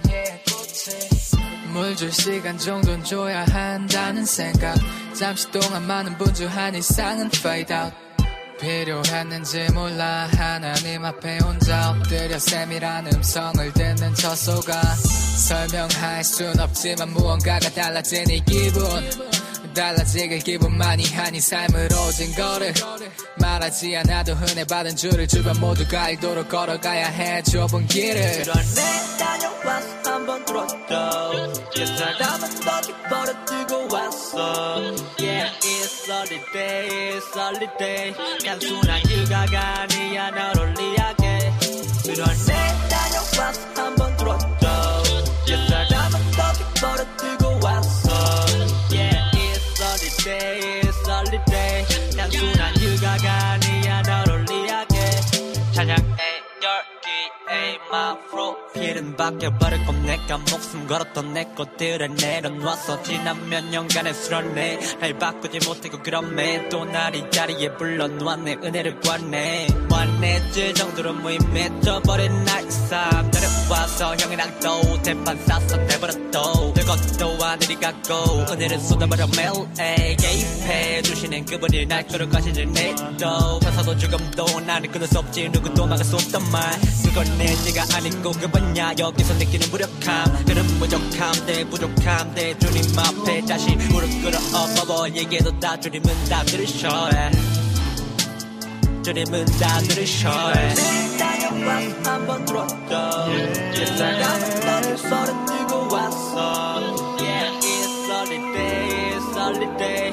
예물줄 시간 정도는 줘야 한다는 생각. 잠시 동안 많은 분주한 이상은 fade out. 필요했는지 몰라 하나님 앞에 혼자 엎드려 쌤이라는 음성을 듣는 저 속아 설명할 순 없지만 무언가가 달라진 이 기분 달라지길 기분만이 한이 삶을 오진 거를 말하지 않아도 흔해 받은 줄을 주변 모두가 알도록 걸어가야 해 좁은 길을. 내 다녀와서 한번 들었죠 그 사람은 더 기뻐를 들고 왔어. Yeah it's holiday it's holiday 단순한 일가가 아니야 너를 이야기해 그런 내 다녀와서 한번 들었죠 그 사람은 왔어 Yeah say 열기에 마프로 필은 바뀌어 버릴 건 내가 목숨 걸었던 내 것들을 내려놨어 지난 몇 년간의 수련회 날 바꾸지 못하고 그럼에 또 날 이 자리에 불러놓았네. 은혜를 구하네. 완해질 정도로 무의미해져버린 나의 삶. 내려와서 형이랑 또 대판 쌌어 대버렸도 별것도 하늘이 같고 은혜를 쏟아버려 에이, 개입해 주시는 그분이 날 끌어가시질 내도 천사도 죽음도 나를 끊을 수 없지. 누구도 막을 수 없단 말. 그건 내 죄가 아니고 그분야 여기서 느끼는 무력함. 그런 부족함. 내 부족함. 내 주님 앞에 자신 무릎 꿇어 엎어버. 얘기해도 다 주님은 다 들으셔 주님은 다 들으셔 와서 한번 옛사람은 너를 손에 들고 왔어. Yeah it's holiday it's holiday